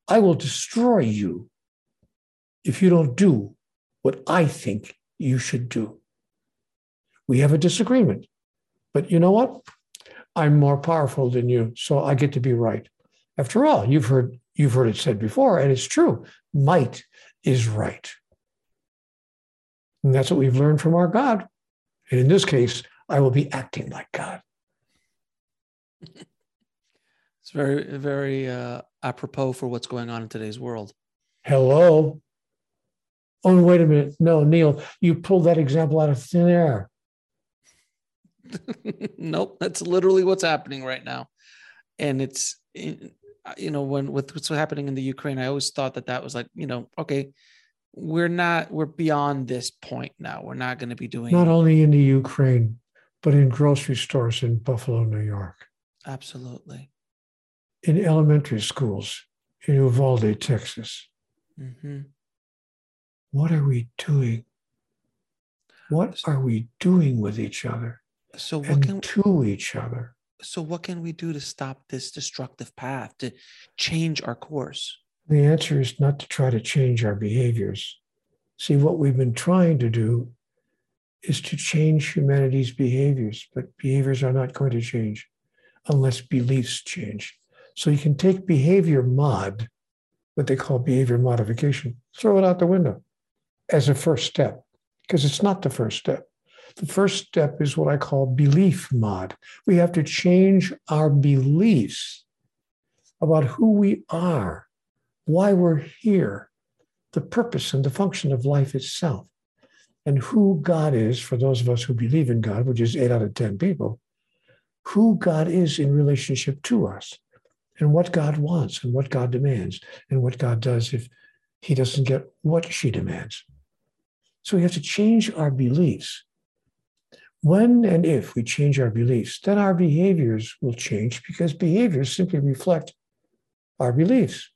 I will destroy you if you don't do what I think you should do. We have a disagreement, but you know what? I'm more powerful than you, so I get to be right. After all, you've heard you've heard it said before, and it's true. Might is right. And that's what we've learned from our God. And in this case, I will be acting like God. It's very, very uh, apropos for what's going on in today's world. Hello. Oh, wait a minute. No, Neale, you pulled that example out of thin air. nope, that's literally what's happening right now. And it's, you know, when with what's happening in the Ukraine, I always thought that that was like, you know, okay, we're not, we're beyond this point now. We're not going to be doing not only in the Ukraine, but in grocery stores in Buffalo, New York. Absolutely. In elementary schools in Uvalde, Texas. Mm-hmm. What are we doing? What are we doing with each other? So what can to each other? so what can we do to stop this destructive path to change our course the answer is not to try to change our behaviors see what we've been trying to do is to change humanity's behaviors but behaviors are not going to change unless beliefs change so you can take behavior mod what they call behavior modification throw it out the window as a first step because it's not the first step the first step is what I call belief mod. We have to change our beliefs about who we are, why we're here, the purpose and the function of life itself, and who God is for those of us who believe in God, which is eight out of 10 people, who God is in relationship to us, and what God wants, and what God demands, and what God does if he doesn't get what she demands. So we have to change our beliefs when and if we change our beliefs, then our behaviors will change because behaviors simply reflect our beliefs.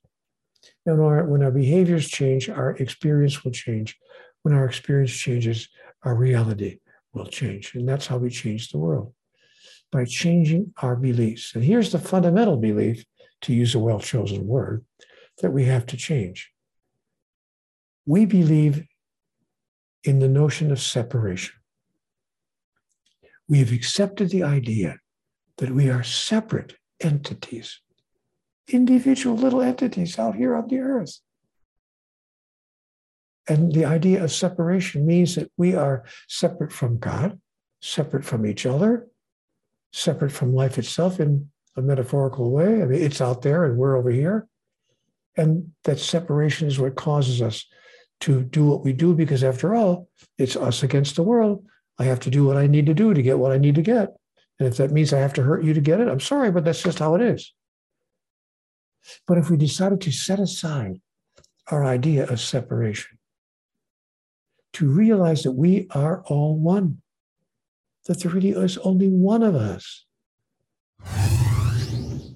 And our, when our behaviors change, our experience will change. When our experience changes, our reality will change. And that's how we change the world by changing our beliefs. And here's the fundamental belief, to use a well chosen word, that we have to change. We believe in the notion of separation. We have accepted the idea that we are separate entities, individual little entities out here on the earth. And the idea of separation means that we are separate from God, separate from each other, separate from life itself in a metaphorical way. I mean, it's out there and we're over here. And that separation is what causes us to do what we do because, after all, it's us against the world. I have to do what I need to do to get what I need to get. And if that means I have to hurt you to get it, I'm sorry, but that's just how it is. But if we decided to set aside our idea of separation, to realize that we are all one, that there really is only one of us.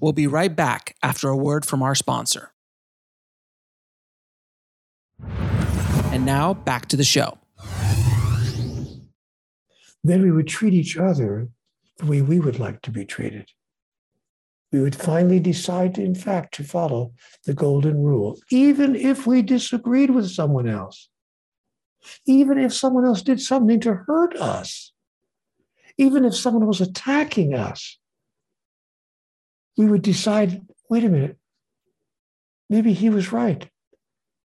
We'll be right back after a word from our sponsor. And now back to the show. Then we would treat each other the way we would like to be treated. We would finally decide, in fact, to follow the golden rule, even if we disagreed with someone else, even if someone else did something to hurt us, even if someone was attacking us. We would decide wait a minute, maybe he was right.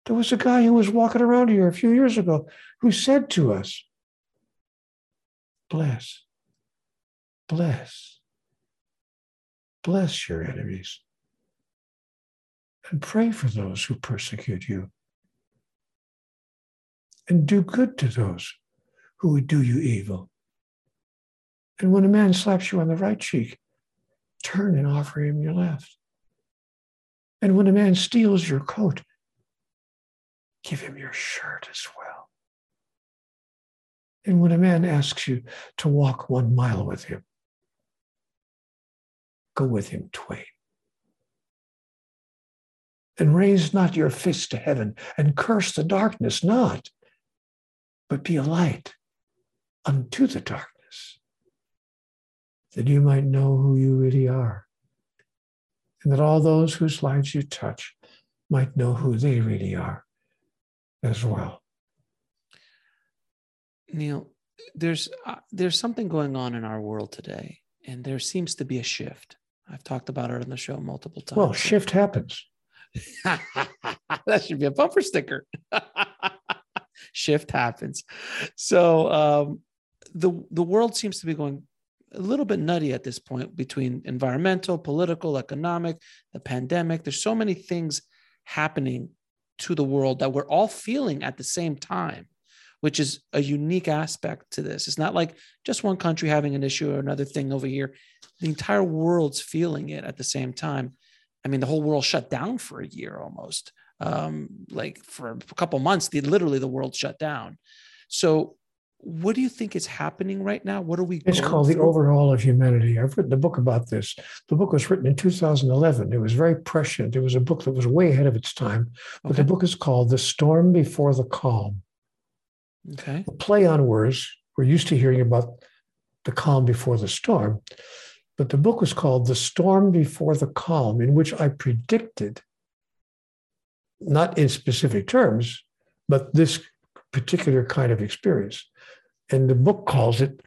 There was a guy who was walking around here a few years ago who said to us, Bless, bless, bless your enemies, and pray for those who persecute you, and do good to those who would do you evil. And when a man slaps you on the right cheek, turn and offer him your left. And when a man steals your coat, give him your shirt as well. And when a man asks you to walk one mile with him, go with him twain. And raise not your fist to heaven and curse the darkness not, but be a light unto the darkness, that you might know who you really are, and that all those whose lives you touch might know who they really are as well. Neale, there's uh, there's something going on in our world today, and there seems to be a shift. I've talked about it on the show multiple times. Well, shift happens. that should be a bumper sticker. shift happens. So um, the the world seems to be going a little bit nutty at this point between environmental, political, economic, the pandemic. There's so many things happening to the world that we're all feeling at the same time which is a unique aspect to this. It's not like just one country having an issue or another thing over here. The entire world's feeling it at the same time. I mean, the whole world shut down for a year almost. Um, like for a couple months, the, literally the world shut down. So, what do you think is happening right now? What are we? It's called through? the overhaul of humanity. I've written a book about this. The book was written in 2011. It was very prescient. It was a book that was way ahead of its time. But okay. the book is called "The Storm Before the Calm." Okay. A play on words. We're used to hearing about the calm before the storm, but the book was called The Storm Before the Calm, in which I predicted, not in specific terms, but this particular kind of experience. And the book calls it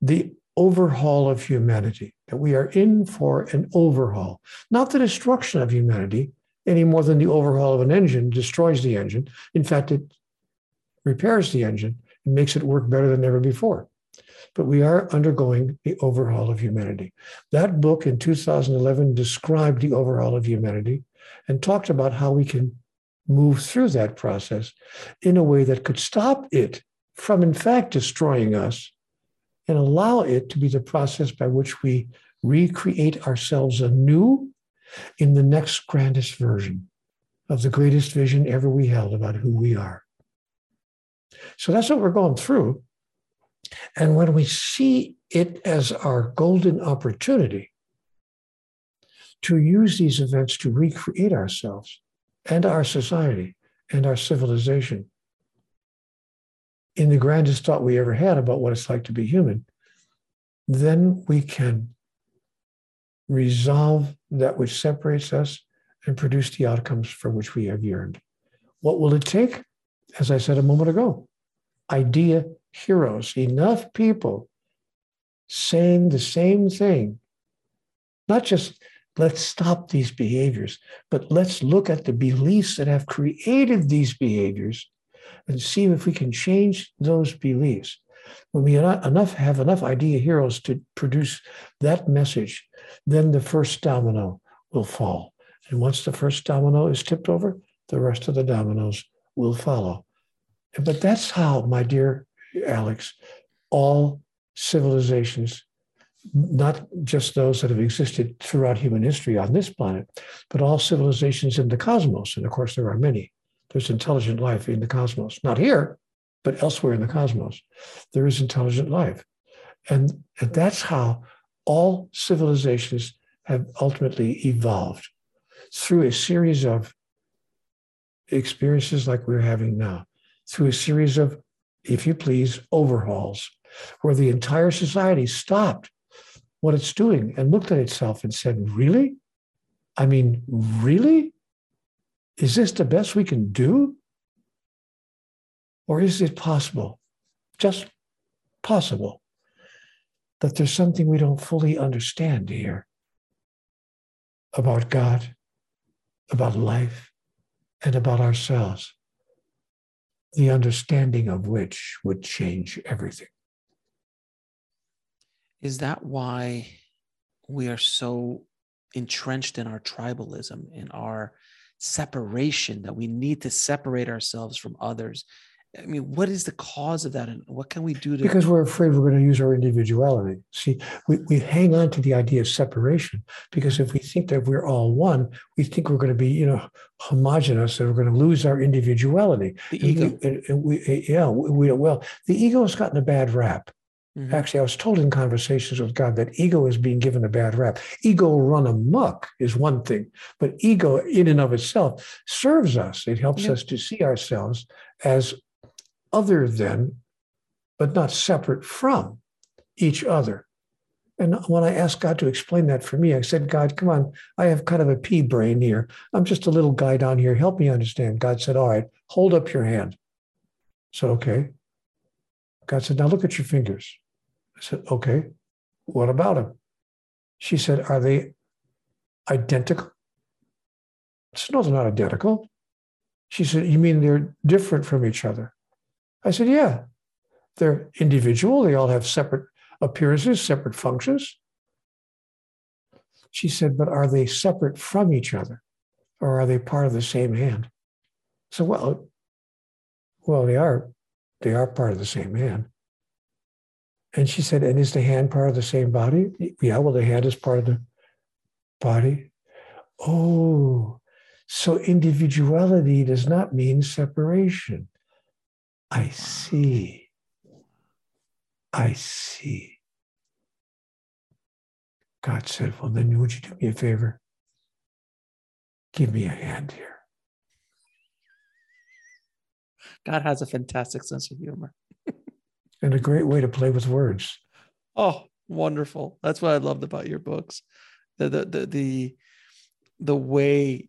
the overhaul of humanity, that we are in for an overhaul, not the destruction of humanity any more than the overhaul of an engine destroys the engine. In fact, it repairs the engine and makes it work better than ever before. But we are undergoing the overhaul of humanity. That book in 2011 described the overhaul of humanity and talked about how we can move through that process in a way that could stop it from, in fact, destroying us and allow it to be the process by which we recreate ourselves anew in the next grandest version of the greatest vision ever we held about who we are. So that's what we're going through. And when we see it as our golden opportunity to use these events to recreate ourselves and our society and our civilization in the grandest thought we ever had about what it's like to be human, then we can resolve that which separates us and produce the outcomes for which we have yearned. What will it take? As I said a moment ago, idea heroes, enough people saying the same thing, not just let's stop these behaviors, but let's look at the beliefs that have created these behaviors and see if we can change those beliefs. When we enough have enough idea heroes to produce that message, then the first domino will fall. And once the first domino is tipped over, the rest of the dominoes will follow. But that's how, my dear Alex, all civilizations, not just those that have existed throughout human history on this planet, but all civilizations in the cosmos. And of course, there are many. There's intelligent life in the cosmos, not here, but elsewhere in the cosmos. There is intelligent life. And, that's how all civilizations have ultimately evolved through a series of experiences like we're having now, through a series of, if you please, overhauls, where the entire society stopped what it's doing and looked at itself and said, Really? I mean, really? Is this the best we can do? Or is it possible, just possible, that there's something we don't fully understand here about God, about life, and about ourselves, the understanding of which would change everything? Is that why we are so entrenched in our tribalism, in our separation, that we need to separate ourselves from others I mean, what is the cause of that, and what can we do to? Because we're afraid we're going to use our individuality. See, we, we hang on to the idea of separation because if we think that we're all one, we think we're going to be, you know, homogenous and we're going to lose our individuality. The ego. And we, and, we eh, yeah, we, we, well, the ego has gotten a bad rap. Mm-hmm. Actually, I was told in conversations with God that ego is being given a bad rap. Ego run amok is one thing, but ego in and of itself serves us. It helps us to see ourselves as other than, but not separate from each other. And when I asked God to explain that for me, I said, God, come on, I have kind of a pea brain here. I'm just a little guy down here. Help me understand. God said, All right, hold up your hand. So, Okay. God said, Now look at your fingers. Said, Okay. What about them? She said, Are they identical? I said, No, they're not identical. She said, You mean they're different from each other? I said, Yeah, they're individual. They all have separate appearances, separate functions. She said, But are they separate from each other? Or are they part of the same hand? So, well, well, they are. They are part of the same hand. And she said, And is the hand part of the same body? Yeah, well, the hand is part of the body. Oh, so individuality does not mean separation. I see. I see. God said, Well, then would you do me a favor? Give me a hand here. God has a fantastic sense of humor. and a great way to play with words. Oh, wonderful. That's what I loved about your books. The the the the, the way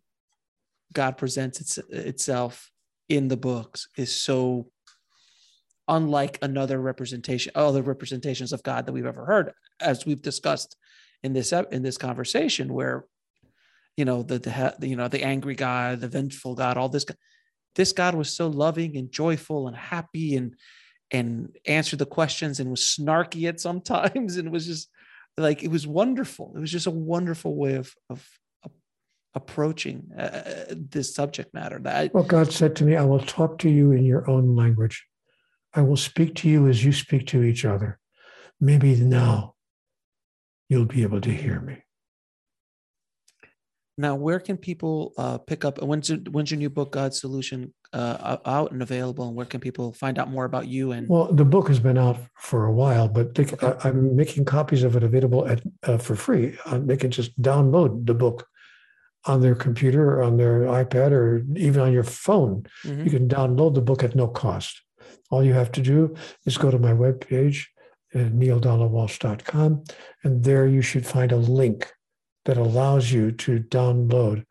God presents its, itself in the books is so unlike another representation, other representations of God that we've ever heard, as we've discussed in this in this conversation, where you know the, the you know the angry God, the vengeful God, all this. This God was so loving and joyful and happy and and answered the questions and was snarky at sometimes and was just like it was wonderful. It was just a wonderful way of of approaching uh, uh this subject matter. That well, God said to me, "I will talk to you in your own language." I will speak to you as you speak to each other. Maybe now you'll be able to hear me. Now, where can people uh, pick up? When's your, when's your new book, God's Solution, uh, out and available? And where can people find out more about you? And Well, the book has been out for a while, but they, I, I'm making copies of it available at uh, for free. Uh, they can just download the book on their computer, or on their iPad, or even on your phone. Mhm. You can download the book at no cost. All you have to do is go to my webpage, uh, nealedonaldwalsch.com, and there you should find a link that allows you to download.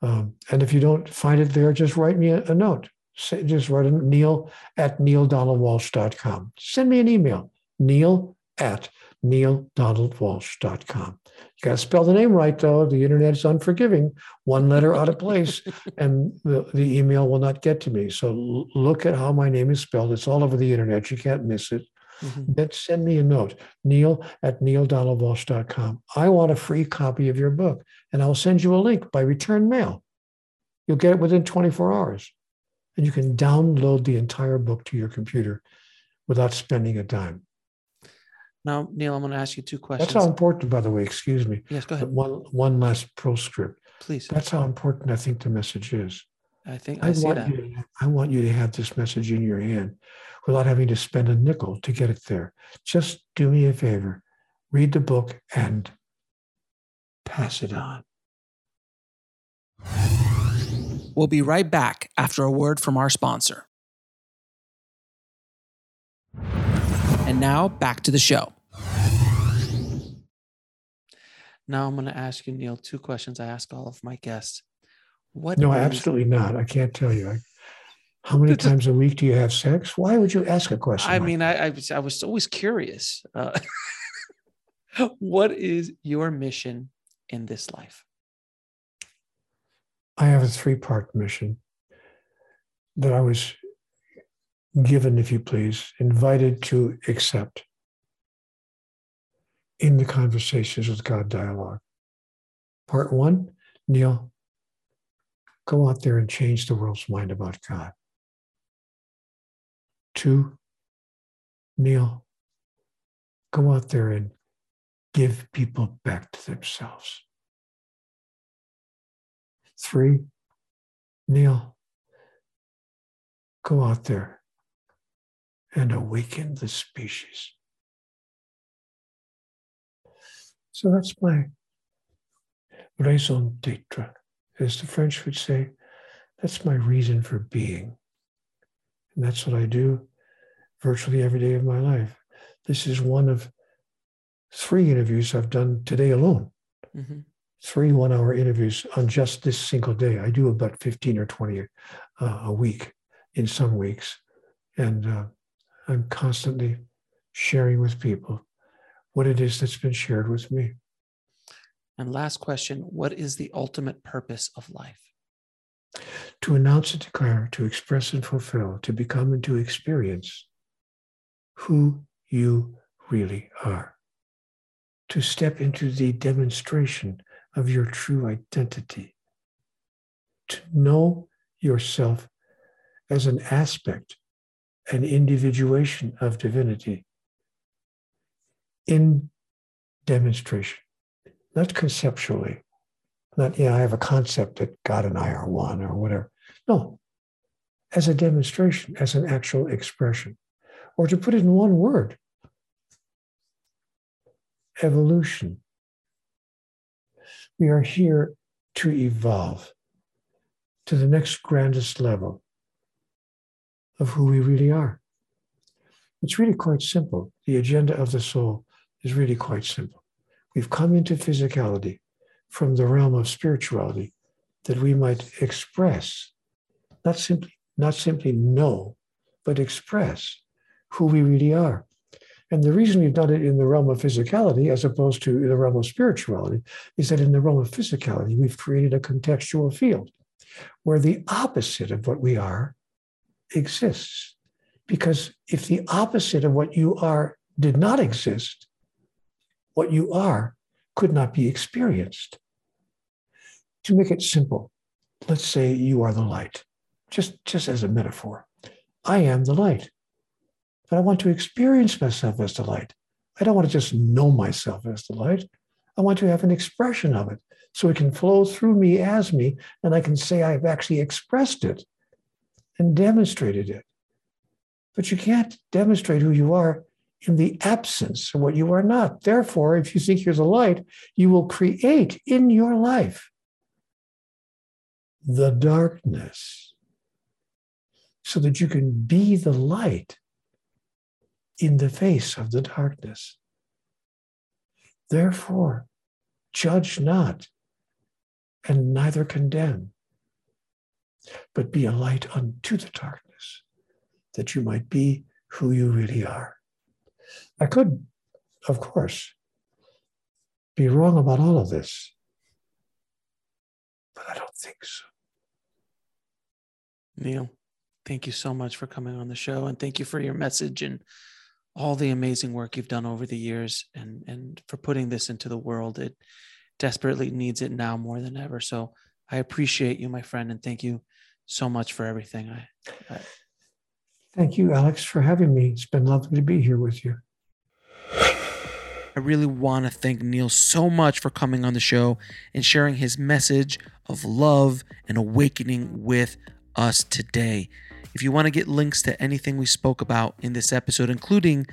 Um, and if you don't find it there, just write me a, a note. Say, just write a neale at nealedonaldwalsch.com. Send me an email, neale at nealedonaldwalsch.com. You got to spell the name right, though. The internet is unforgiving. One letter out of place, and the, the email will not get to me. So l- look at how my name is spelled. It's all over the internet. You can't miss it. Mhm. Then send me a note, neale at nealedonaldwalsch.com. I want a free copy of your book, and I'll send you a link by return mail. You'll get it within 24 hours, and you can download the entire book to your computer without spending a dime. now, Neale, I'm going to ask you two questions. That's how important, by the way, excuse me. yes, go ahead, One, one last postscript. please. That's how important I think the message is. I think I, I see want that. you to, I want you to have this message in your hand without having to spend a nickel to get it there. Just do me a favor, read the book and pass it on. We'll be right back after a word from our sponsor. And now back to the show. Now I'm going to ask you, Neale, two questions I ask all of my guests. What No, absolutely not. I can't tell you. I, how many times a week do you have sex? Why would you ask a question? I like mean, I, I, was, I was always curious. Uh, what is your mission in this life? I have a three part mission that I was given, if you please, invited to accept in the Conversations with God dialogue. Part one, Neale, go out there and change the world's mind about God. Two, Neale, go out there and give people back to themselves. Three, Neale, go out there and awaken the species. So that's my raison d'etre, as the French would say. That's my reason for being. And that's what I do virtually every day of my life. This is one of three interviews I've done today alone Mhm. three one hour interviews on just this single day. I do about 15 or 20 uh, a week in some weeks. And uh, I'm constantly sharing with people what it is that's been shared with me. And last question What is the ultimate purpose of life? To announce and declare, to express and fulfill, to become and to experience who you really are. To step into the demonstration of your true identity. To know yourself as an aspect, an individuation of divinity in demonstration, not conceptually. Not, yeah, I have a concept that God and I are one or whatever. No, as a demonstration, as an actual expression. Or to put it in one word evolution. We are here to evolve to the next grandest level of who we really are. It's really quite simple. The agenda of the soul is really quite simple. We've come into physicality from the realm of spirituality that we might express, not simply, not simply know, but express who we really are. And the reason we've done it in the realm of physicality as opposed to the realm of spirituality is that in the realm of physicality, we've created a contextual field where the opposite of what we are exists. Because if the opposite of what you are did not exist, what you are could not be experienced. To make it simple, let's say you are the light, just, just as a metaphor. I am the light, but I want to experience myself as the light. I don't want to just know myself as the light. I want to have an expression of it so it can flow through me as me, and I can say I've actually expressed it and demonstrated it. But you can't demonstrate who you are in the absence of what you are not. Therefore, if you think you're the light, you will create in your life the darkness so that you can be the light in the face of the darkness. Therefore, judge not and neither condemn, but be a light unto the darkness, that you might be who you really are. I could, of course, be wrong about all of this, but I don't think so. Neale, thank you so much for coming on the show and thank you for your message and all the amazing work you've done over the years and and for putting this into the world. It desperately needs it now more than ever. So I appreciate you, my friend, and thank you so much for everything. I, I Thank you, Alex, for having me. It's been lovely to be here with you. I really want to thank Neale so much for coming on the show and sharing his message of love and awakening with us today. If you want to get links to anything we spoke about in this episode, including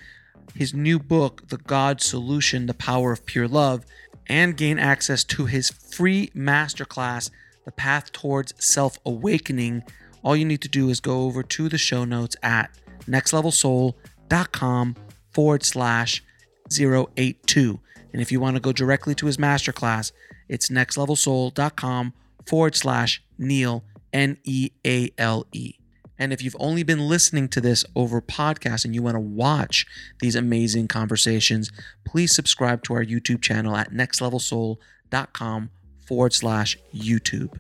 his new book, The God Solution The Power of Pure Love, and gain access to his free masterclass, The Path Towards Self Awakening, all you need to do is go over to the show notes at nextlevelsoul.com forward slash 082. And if you want to go directly to his masterclass, it's nextlevelsoul.com forward slash Neale, N E A L E. And if you've only been listening to this over podcast and you want to watch these amazing conversations, please subscribe to our YouTube channel at nextlevelsoul.com forward slash YouTube.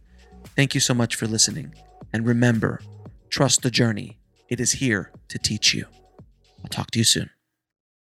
Thank you so much for listening. And remember, trust the journey. It is here to teach you. I'll talk to you soon.